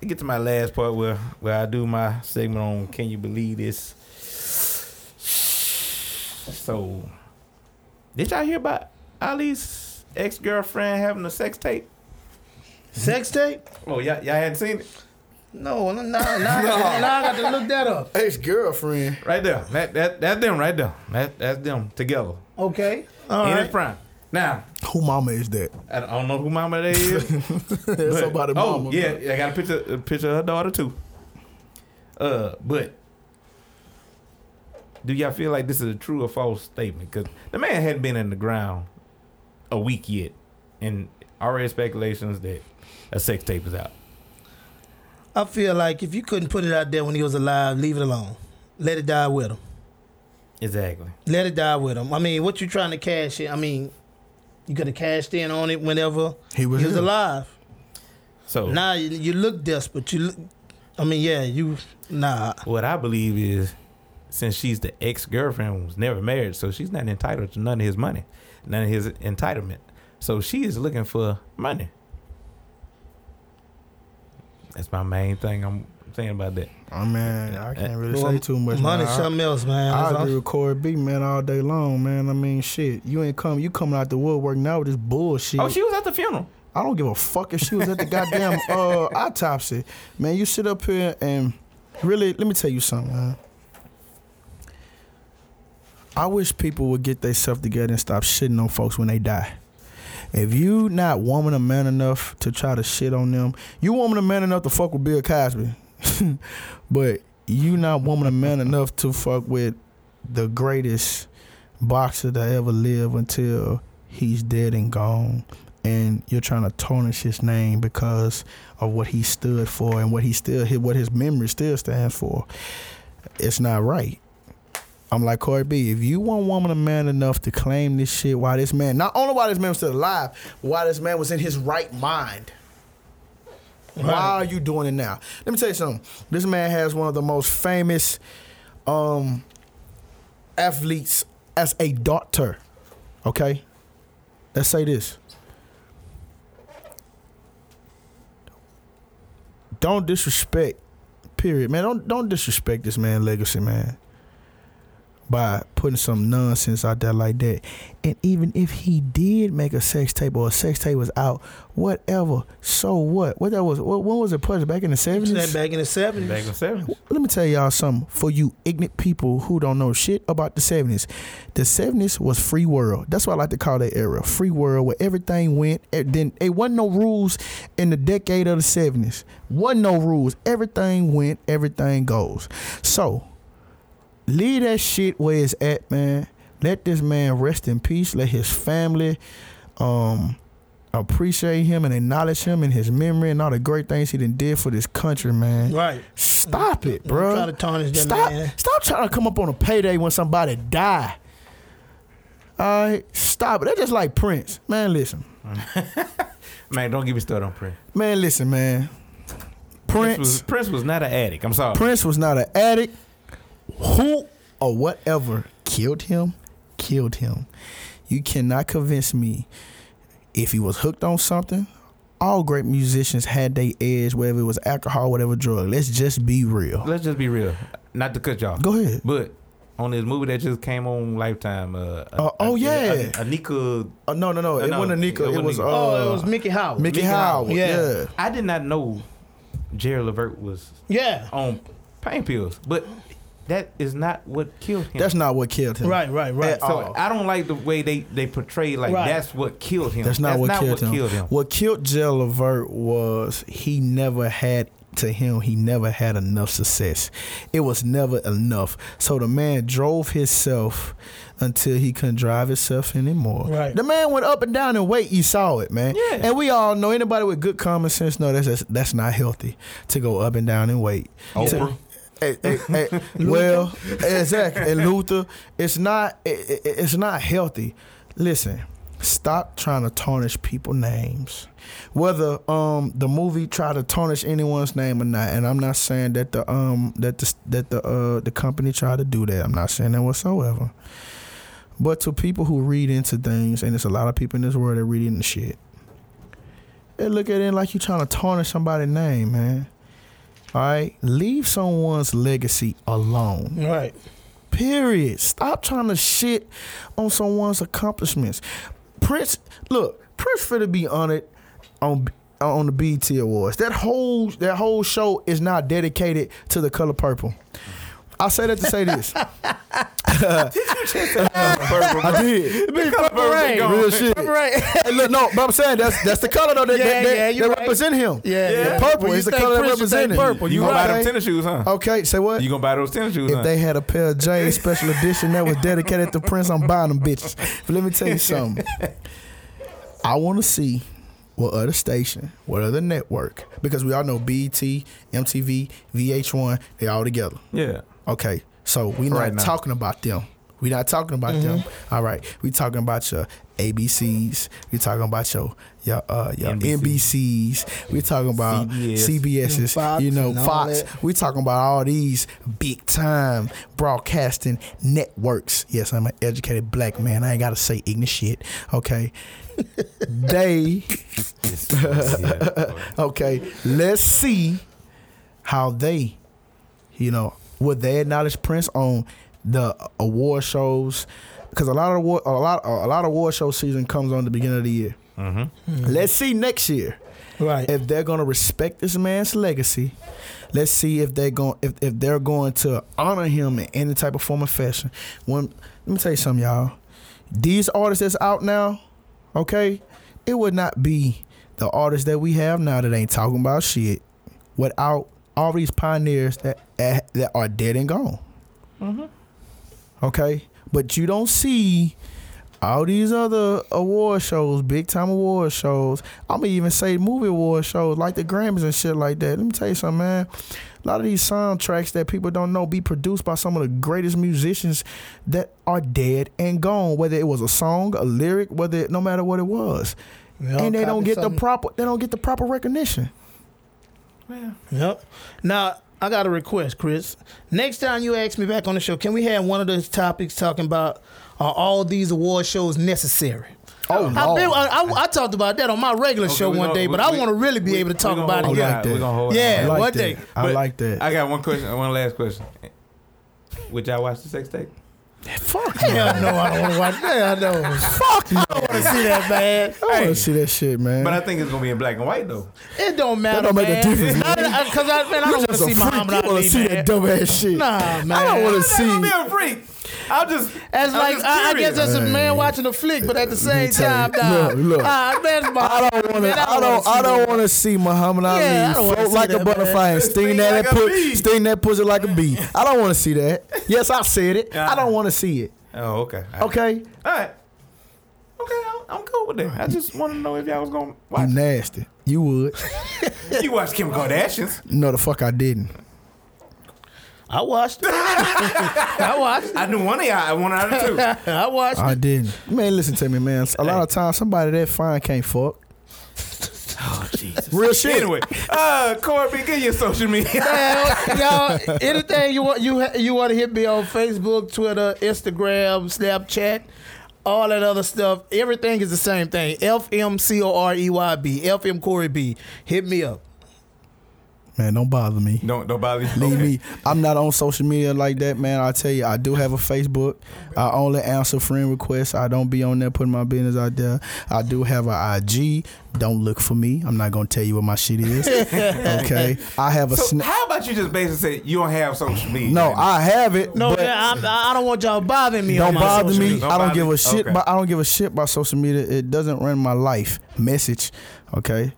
we get to my last part where where I do my segment on Can You Believe This? So, did y'all hear about Ali's ex girlfriend having a sex tape? Sex tape? Oh, y'all, y'all hadn't seen it? No, no, no, no. Now I got to look that up. Ex girlfriend. Right there. That, that, that's them right there. That, that's them together. Okay. All in right. his prime. Now, Who mama is that? I don't know who mama that is. But- Somebody oh mama. yeah, I got a picture a picture of her daughter too. Uh, but do y'all feel like this is a true or false statement? Because the man hadn't been in the ground a week yet, and already speculations that a sex tape is out. I feel like if you couldn't put it out there when he was alive, leave it alone. Let it die with him. Exactly. Let it die with him. I mean, what you trying to cash in? I mean, you could have cashed in on it whenever He was he was alive. So Now you, you look desperate. You look. I mean, yeah, you nah. what I believe is, since she's the ex girlfriend, was never married, so she's not entitled to none of his money, none of his entitlement. So she is looking for money. That's my main thing I'm saying about that. I mean, I can't really Well, say too much. Money, man. I- something else, man. I That's all. agree with Corey B, man, all day long, man. I mean, shit, you ain't come, you coming out the woodwork now with this bullshit. Oh, she was at the funeral. I don't give a fuck if she was at the goddamn uh, autopsy. Man, you sit up here and really, let me tell you something, man. I wish people would get themselves together and stop shitting on folks when they die. If you not woman or man enough to try to shit on them, you woman or man enough to fuck with Bill Cosby, but you not woman or man enough to fuck with the greatest boxer to ever live until he's dead and gone and you're trying to tarnish his name because of what he stood for and what he still what his memory still stands for. It's not right. I'm like Corey B. If you want woman or man enough to claim this shit, why this man not only why this man was still alive, why this man was in his right mind. Why are you doing it now? Let me tell you something. This man has one of the most famous um athletes as a doctor. Okay? Let's say this. Don't disrespect. Period, man. Don't don't disrespect this man legacy, man. By putting some nonsense out there like that. And even if he did make a sex tape or a sex tape was out, whatever. So what? What that was what, when was it published? Back in the seventies? back in the seventies. Back in the 70s. Let me tell y'all something. For you ignorant people who don't know shit about the 70s, the 70s was free world. That's what I like to call that era. Free world where everything went. and Then it wasn't no rules in the decade of the 70s. Wasn't no rules. Everything went, everything goes. So leave that shit where it's at, man. Let this man rest in peace. Let his family um appreciate him and acknowledge him and his memory and all the great things he done did for this country, man. Right. Stop it, Don't bro. Try to tarnish that Stop, man. stop trying to come up on a payday when somebody die. All right, stop it. That's just like Prince, man. Listen, Man, don't get me started on Prince. man. Listen, man. Prince Prince, was, Prince was not an addict. I'm sorry. Prince was not an addict. Who or whatever killed him, killed him. You cannot convince me if he was hooked on something. All great musicians had their edge, whether it was alcohol, whatever drug. Let's just be real. Let's just be real. Not to cut y'all. Go ahead. But on this movie that just came on Lifetime, uh, Uh, oh, yeah. Anika. Uh, no, no, no. It No, wasn't it It, wasn't. Nika. Uh, oh, it was Miki Howard. Miki, Miki Howard. Howard. Yeah. Yeah. I did not know Jerry Levert was Yeah. on pain pills, but that is not what killed him. That's not what killed him. Right. Right. Right. At so all. I don't like the way they they portray like Right. that's what killed him. That's not what, killed, him. killed him. What killed Jill Levert was he never had to him he never had enough success. It was never enough. So the man drove himself until he couldn't drive himself anymore. Right. The man went up and down in weight. You saw it, man. Yeah. And we all know anybody with good common sense know that's that's, that's not healthy to go up and down in weight. Oprah. Eh, eh, eh, well, exactly. And Luther, it's not. It, it- it's not healthy. Listen, stop trying to tarnish people's names. Whether um the movie try to tarnish anyone's name or not, and I'm not saying that the um that the that the uh the company tried to do that. I'm not saying that whatsoever. But to people who read into things, and there's a lot of people in this world that read into shit, they look at it like you're trying to tarnish somebody's name, man. All right, leave someone's legacy alone. Right. Period. Stop trying to shit on someone's accomplishments. Prince, look, Prince finna be honored on on the BET Awards. That whole that whole show is not dedicated to the color purple. I say that to say this. I did. Big Purple Rain. Real shit. Purple Rain. Hey, look, no, but I'm saying that's that's the color though that, Yeah, that, that, yeah, you that right. represent him. Yeah, Yeah. yeah. The purple When you is the think color that Prince, you think represent him. purple. You You gonna buy Okay. those tennis shoes, huh? Okay, say what? You gonna buy those tennis shoes, If huh? they had a pair of James special edition that was dedicated to Prince, I'm buying them bitches. But let me tell you something. I want to see what other station, what other network, because we all know BET, MTV, VH1, they all together. yeah. Okay, so we not Right talking about them. We not talking about them. All right, we talking about your ABCs. We're talking about your your uh your NBC. NBCs. We talking about CBS. CBS's. Fox you know Fox. that. We talking about all these big time broadcasting networks. Yes, I'm an educated black man. I ain't gotta say ignorant shit. Okay, they okay. Let's see how they, you know, would they acknowledge Prince on the award shows? Because a lot of award, a lot, a lot of award show season comes on the beginning of the year. Mm-hmm. Let's see next year Right. if they're gonna respect this man's legacy. Let's see if they're going if, if they're going to honor him in any type of form or fashion. When let me tell you something, y'all. These artists that's out now, okay, it would not be the artists that we have now that ain't talking about shit without all these pioneers that that are dead and gone. Okay, but you don't see all these other award shows, big time award shows. I'm gonna even say movie award shows like the Grammys and shit like that. Let me tell you something, man. A lot of these soundtracks that people don't know be produced by some of the greatest musicians that are dead and gone. Whether it was a song, a lyric, whether it, no matter what it was, We and they don't copy get the proper they don't get the proper recognition. Yeah. Yep. Now I got a request, Chris. Next time you ask me back on the show, can we have one of those topics talking about are all these award shows necessary? Oh I've no! been, I, I, I talked about that on my regular Okay, show one gonna- day, we- but I want to really be we- able to talk about it. I here. like We that. gonna hold it. Yeah, I like one that. day. I But like that. I got one question, one last question. Would y'all watch the sex tape? Fuck Hell no, I don't want to watch that. I know. Fuck no. I don't want to see that, man. I want Hey. to see that shit, man. But I think it's gonna be in black and white though. It don't matter, That don't make a man. difference, man. Because I, man, I You don't want to just a see freak. Muhammad You wanna Ali, see man. that dumb ass shit. Nah, man. I don't want to see. I'm not see. gonna be a freak. I'll just. As I'm like just I, I guess that's a Hey. man watching a flick, but at the same tell you, time, nah, look, look. Ah, man, my- I don't want to. I don't. I don't want to see Muhammad Ali Yeah, I don't wanna float see like that, a butterfly man. and sting Sting that, like that put, sting that pussy like a bee. I don't want to see that. Yes, I said it. I don't want to see it. Oh, okay. Okay, All right. Okay, I'm, I'm cool with that. I just want to know if y'all was gonna watch. you watch. nasty. You would. you watch Kim Kardashians? No, the fuck I didn't. I watched. I watched. I knew one of y'all. I One out of two. I watched. I didn't. Man, listen to me, man. A lot of times, somebody that fine can't fuck. Oh Jesus. Real shit. Anyway, uh, Corey B, get your social media. Man, y'all, anything you want, you you want to hit me on Facebook, Twitter, Instagram, Snapchat, all that other stuff. Everything is the same thing. F M C O R E Y B. F M Corey B. Hit me up. Man, don't bother me. don't don't bother you. Leave Okay. me. I'm not on social media like that, man. I tell you, I do have a Facebook. I only answer friend requests. I don't be on there putting my business out there. I do have a IG. Don't look for me. I'm not gonna tell you what my shit is. Okay. I have a. So Sna- how about you just basically say you don't have social media? no, I have it. No, but man, I'm, I don't want y'all bothering me. don't my bother social me. Don't I don't bother give a shit. Okay. About, I don't give a shit about social media. It doesn't run my life. Message. Okay.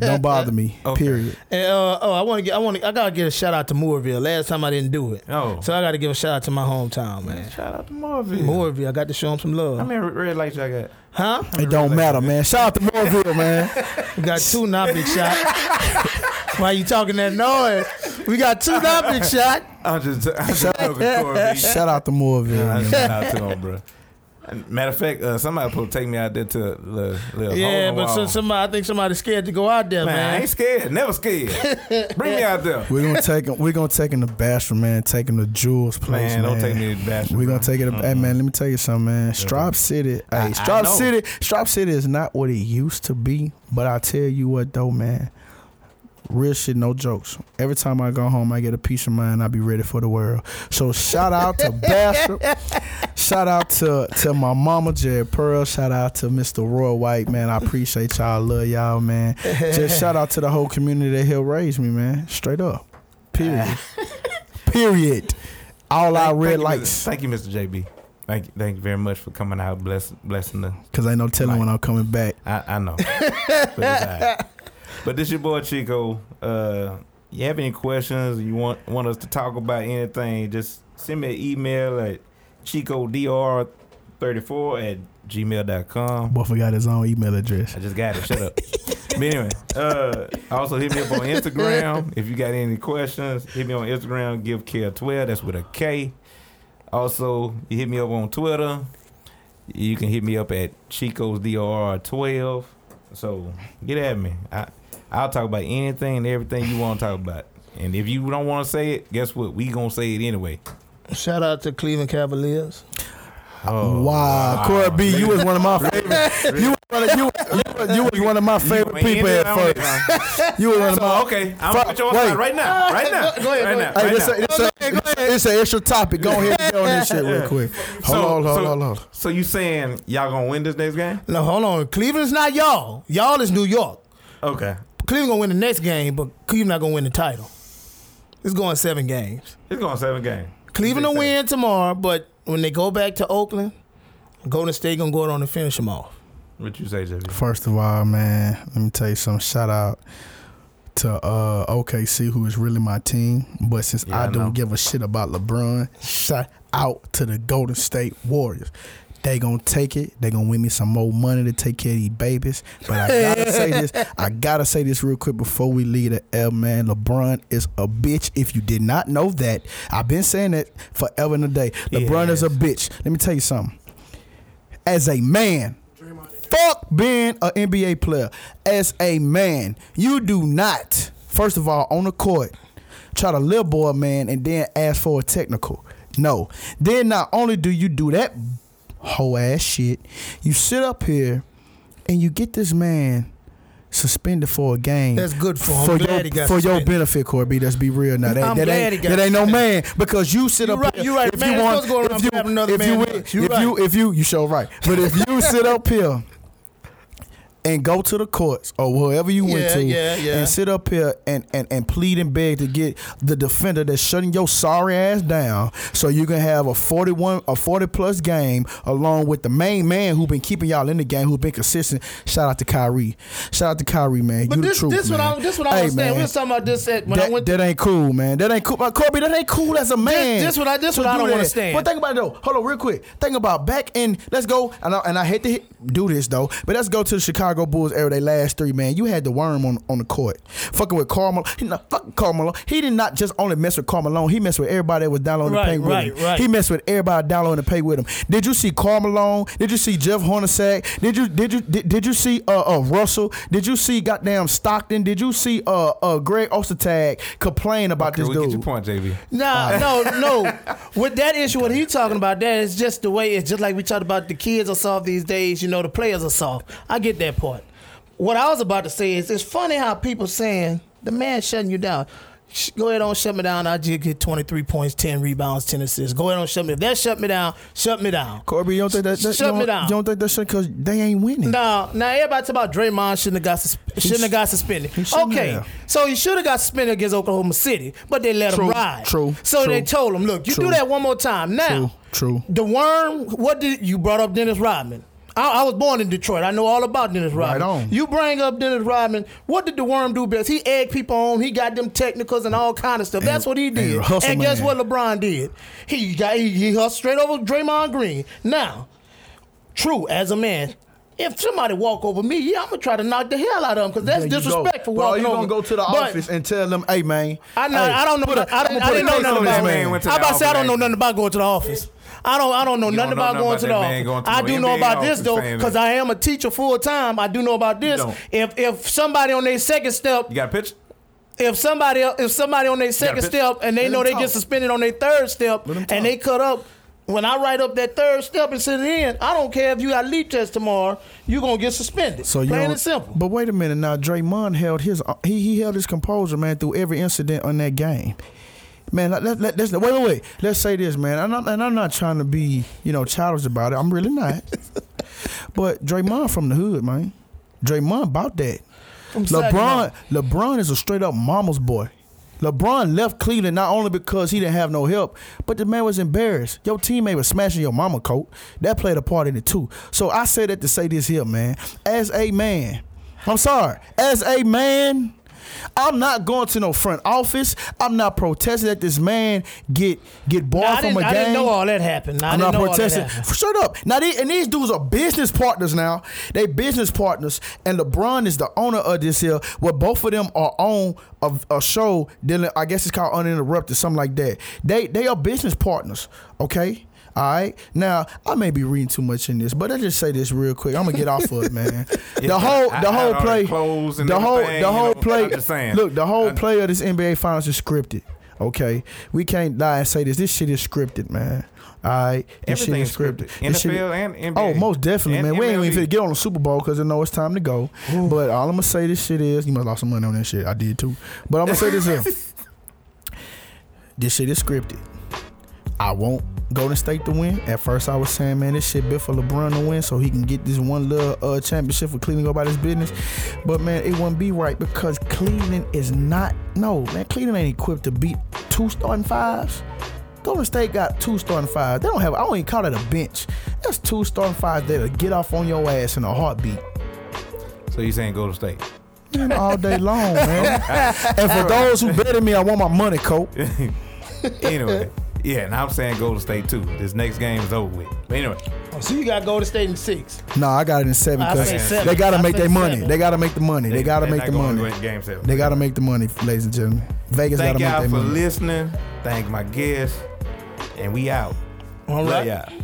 Don't bother me. Okay. Period. And, uh, oh, I want to get. I want to. I gotta give a shout out to Mooreville. Last time I didn't do it, Oh. so I got to give a shout out to my hometown, man. Shout out to Marvin. Mooreville. I got to show them some love. How many red lights y'all got? huh? It don't matter, man. Shout out to Mooreville, man. We got two not big shot. Why you talking that noise? We got two Dominic shot. I'm just, I'm just. Shout out to Moorville. I man. shout out to him, bro. Matter of fact, uh, somebody supposed to take me out there to the, little, little Yeah, hole but so, somebody, I think somebody's scared to go out there, man, man. I ain't scared. Never scared. Bring me out there. We're gonna take him. We're gonna take him to Bastrop, man. Take him to Jules' place, Man, man. don't take me to the bathroom. We're gonna take it. To, Hey Mm-mm. man, let me tell you something, man. Strop City, I- I hey, Strop. City, Strop City is not what it used to be. But I tell you what, though, man, real shit, no jokes. Every time I go home, I get a peace of mind. I be ready for the world. So shout out to Bastrop. shout out to to my mama Jared Pearl. Shout out to Mr. Roy White, man. I appreciate y'all. I love y'all, man. Just shout out to the whole community that helped raise me, man. Straight up. Period. Period. All our Thank- red thank you, lights. Mr. Thank you, Mr. JB. Thank you, thank you very much for coming out, bless, blessing the. Cause ain't no telling Like- when I'm coming back. I, I know, but, it's all right. this your boy Chico. Uh, you have any questions? You want want us to talk about anything? Just send me an email at chicodr34 at gmail.com. Boy forgot his own email address. I just got it. Shut up. but anyway, uh, also hit me up on Instagram if you got any questions. Hit me on Instagram. Give care twelve. That's with a K. Also, you hit me up on Twitter. You can hit me up at Chico's DRR twelve. So get at me. I I'll talk about anything and everything you want to talk about. And if you don't want to say it, guess what? We gonna say it anyway. Shout out to Cleveland Cavaliers. Oh, wow, Corey B, you was one of my favorite. You was one of, you, you, was- you was one of my favorite people at on it, first. You were one of So my. okay, I'm Fuck, gonna put you on wait. side right now, right now, Go ahead, right go now, ahead. Hey, right this, now. a, this, a, it's an extra topic. Go ahead and get on this shit real quick. Hold So- on, hold so- on, hold on. So you saying y'all gonna win this next game? No, hold on. Cleveland's not y'all. Y'all is New York. Okay. Cleveland gonna win the next game, but Cleveland not gonna win the title. It's going seven games. It's going seven games. Cleveland will Big win tomorrow, but when they go back to Oakland, Golden State gonna go out on and finish them off. What you say, JB? First of all, man, let me tell you something. Shout out to uh, OKC, who is really my team. But since Yeah, I, I don't give a shit about LeBron, shout out to the Golden State Warriors. They gonna take it. They gonna win me some more money to take care of these babies. But I gotta say this. I gotta say this real quick before we leave the L man. LeBron is a bitch. If you did not know that, I've been saying that forever and a day. LeBron is a bitch. Let me tell you something. As a man, fuck being an NBA player. As a man, you do not, first of all, on the court, try to live boy man and then ask for a technical. No. Then not only do you do that whole ass shit, you sit up here and you get this man suspended for a game. That's good for him. For your, for your benefit, Corey B. Let's be real now. That, I'm that glad ain't, he got that ain't no man because you sit up right, here. you right. If Man you want, supposed to go if you, if you, man if. You you, if you, you show right. But if you sit up here and go to the courts or wherever you went to yeah, yeah. and sit up here and, and, and plead and beg to get the defender that's shutting your sorry ass down so you can have a 41 a 40 plus game along with the main man who been keeping y'all in the game who's been consistent shout out to Kyrie shout out to Kyrie man But you this, the truth this man. what I, this what I Hey, understand. We was talking about this at, when I that, went. that ain't cool, man. That ain't cool. Corey B, that ain't cool as a man. this what I- this what I do don't that. understand. But think about it though. Hold on, real quick. Think about back in. Let's go. And I, and I hate to hit, do this though, but let's go to the Chicago Bulls era. They last three, man. You had the worm on, on the court, fucking with Karl Malone. He not fucking Karl Malone. He did not just only mess with Karl Malone. He messed with everybody that was downloading Right, the paint right, with him. right. He messed with everybody down downloading the paint with him. Did you see Karl Malone? Did you see Jeff Hornacek? Did you did you did, did you see uh, uh Russell? Did you see goddamn Stockton? Did you see uh uh Greg Ostertag complain about Okay, this we dude? get your point, JB. No, no, no. With that issue, what he's talking about, that is just the way it's just like we talked about the kids are soft these days, you know, the players are soft. I get that part. What I was about to say is it's funny how people saying the man shutting you down. Go ahead on, shut me down. I just get 23 points, 10 rebounds, 10 assists. Go ahead on, shut me. If that shut me down, shut me down. Corey B, you don't think that, that Shut me down. You don't think that shit because they ain't winning. Now, now everybody talk about Draymond shouldn't have got sus- shouldn't have got suspended. Okay, have. so he should have got suspended against Oklahoma City, but they let him ride. true, So true. they told him, "Look, you True. do that one more time." Now, True, true. The worm. What did you brought up? Dennis Rodman. I, I was born in Detroit. I know all about Dennis Rodman. on. You bring up Dennis Rodman. What did the worm do best? He egged people on. He got them technicals and all kind of stuff. That's what he did. a hustle And guess what LeBron did? He got he, he hustled straight over Draymond Green. Now, true as a man, if somebody walk over me, yeah, I'm gonna try to knock the hell out of them because that's There you go. disrespectful. Are you gonna go to the But office and tell them, "Hey, man, I know. hey, I don't know. a- I, didn't, I didn't know nothing about. man I about to say I don't know nothing about going to the office. I don't. I don't know You nothing don't know about going about to the going office. to I do know about this though because. I am a teacher full time. I do know about this. If if somebody on their second step You got a picture? if somebody if somebody on their second step and they Let know they talk. get suspended on their third step and they cut up, when I write up that third step and send it in, I don't care if you got leap test tomorrow, you're gonna get suspended. So you Plain and simple. But wait a minute now, Draymond held his uh, he he held his composure, man, through every incident on that game. Man, let, let, let's wait, wait, wait. Let's say this, man. And I'm, and I'm not trying to be, you know, childish about it. I'm really not. but Draymond from the hood, man. Draymond about that. Saginaw. LeBron, LeBron is a straight up mama's boy. LeBron left Cleveland not only because he didn't have no help, but the man was embarrassed. Your teammate was smashing your mama coat. That played a part in it too. So I say that to say this here, man. As a man, I'm sorry. As a man, I'm not going to no front office. I'm not protesting that this man get get barred I, from a I game. didn't know all that happened. I I'm not know all that protesting. Shut up. Now, they, and these dudes are business partners now. They business partners, and LeBron is the owner of this here. Where both of them are on a, a show. Dealing, I guess it's called Uninterrupted, something like that. They they are business partners. Okay. All right. Now I may be reading too much in this, but I just say this real quick. I'm gonna get off of it, man. The whole the whole play, the clothes and the whole the whole play. I'm just saying. Look, the whole play of this NBA Finals is scripted. Okay, we can't lie and say this. This shit is scripted, man. All right, this shit Everything is is scripted. Shit- NFL and NBA. Oh, most definitely, man. We ain't even MLB. finna get on the Super Bowl because I know it's time to go. But all I'm gonna say this shit is, you must lost some money on that shit. I did too. But I'm gonna say this here. this shit is scripted. I want Golden State to win. At first, I was saying, man, this shit bit for LeBron to win so he can get this one little uh, championship for Cleveland go about his business. But man, it wouldn't be right because Cleveland is not. No, man, Cleveland ain't equipped to beat two starting fives. Golden State got two starting fives. They don't have. I don't even call it a bench. That's two starting fives that'll get off on your ass in a heartbeat. So you saying Golden State? Man, all day long, man. and for those who betted me, I want my money, Cope. anyway, yeah, and I'm saying Golden State too. This next game is over with. But anyway, oh, So you got Golden state in six. No, I got it in seven I because say seven. they gotta I make say their money. seven. They gotta make the money. They gotta they're make not the going money. to win Game seven. They gotta make the money, ladies and gentlemen. Vegas Thank gotta make y'all their for money. listening. Thank my guests, and we out. All Love right. y'all.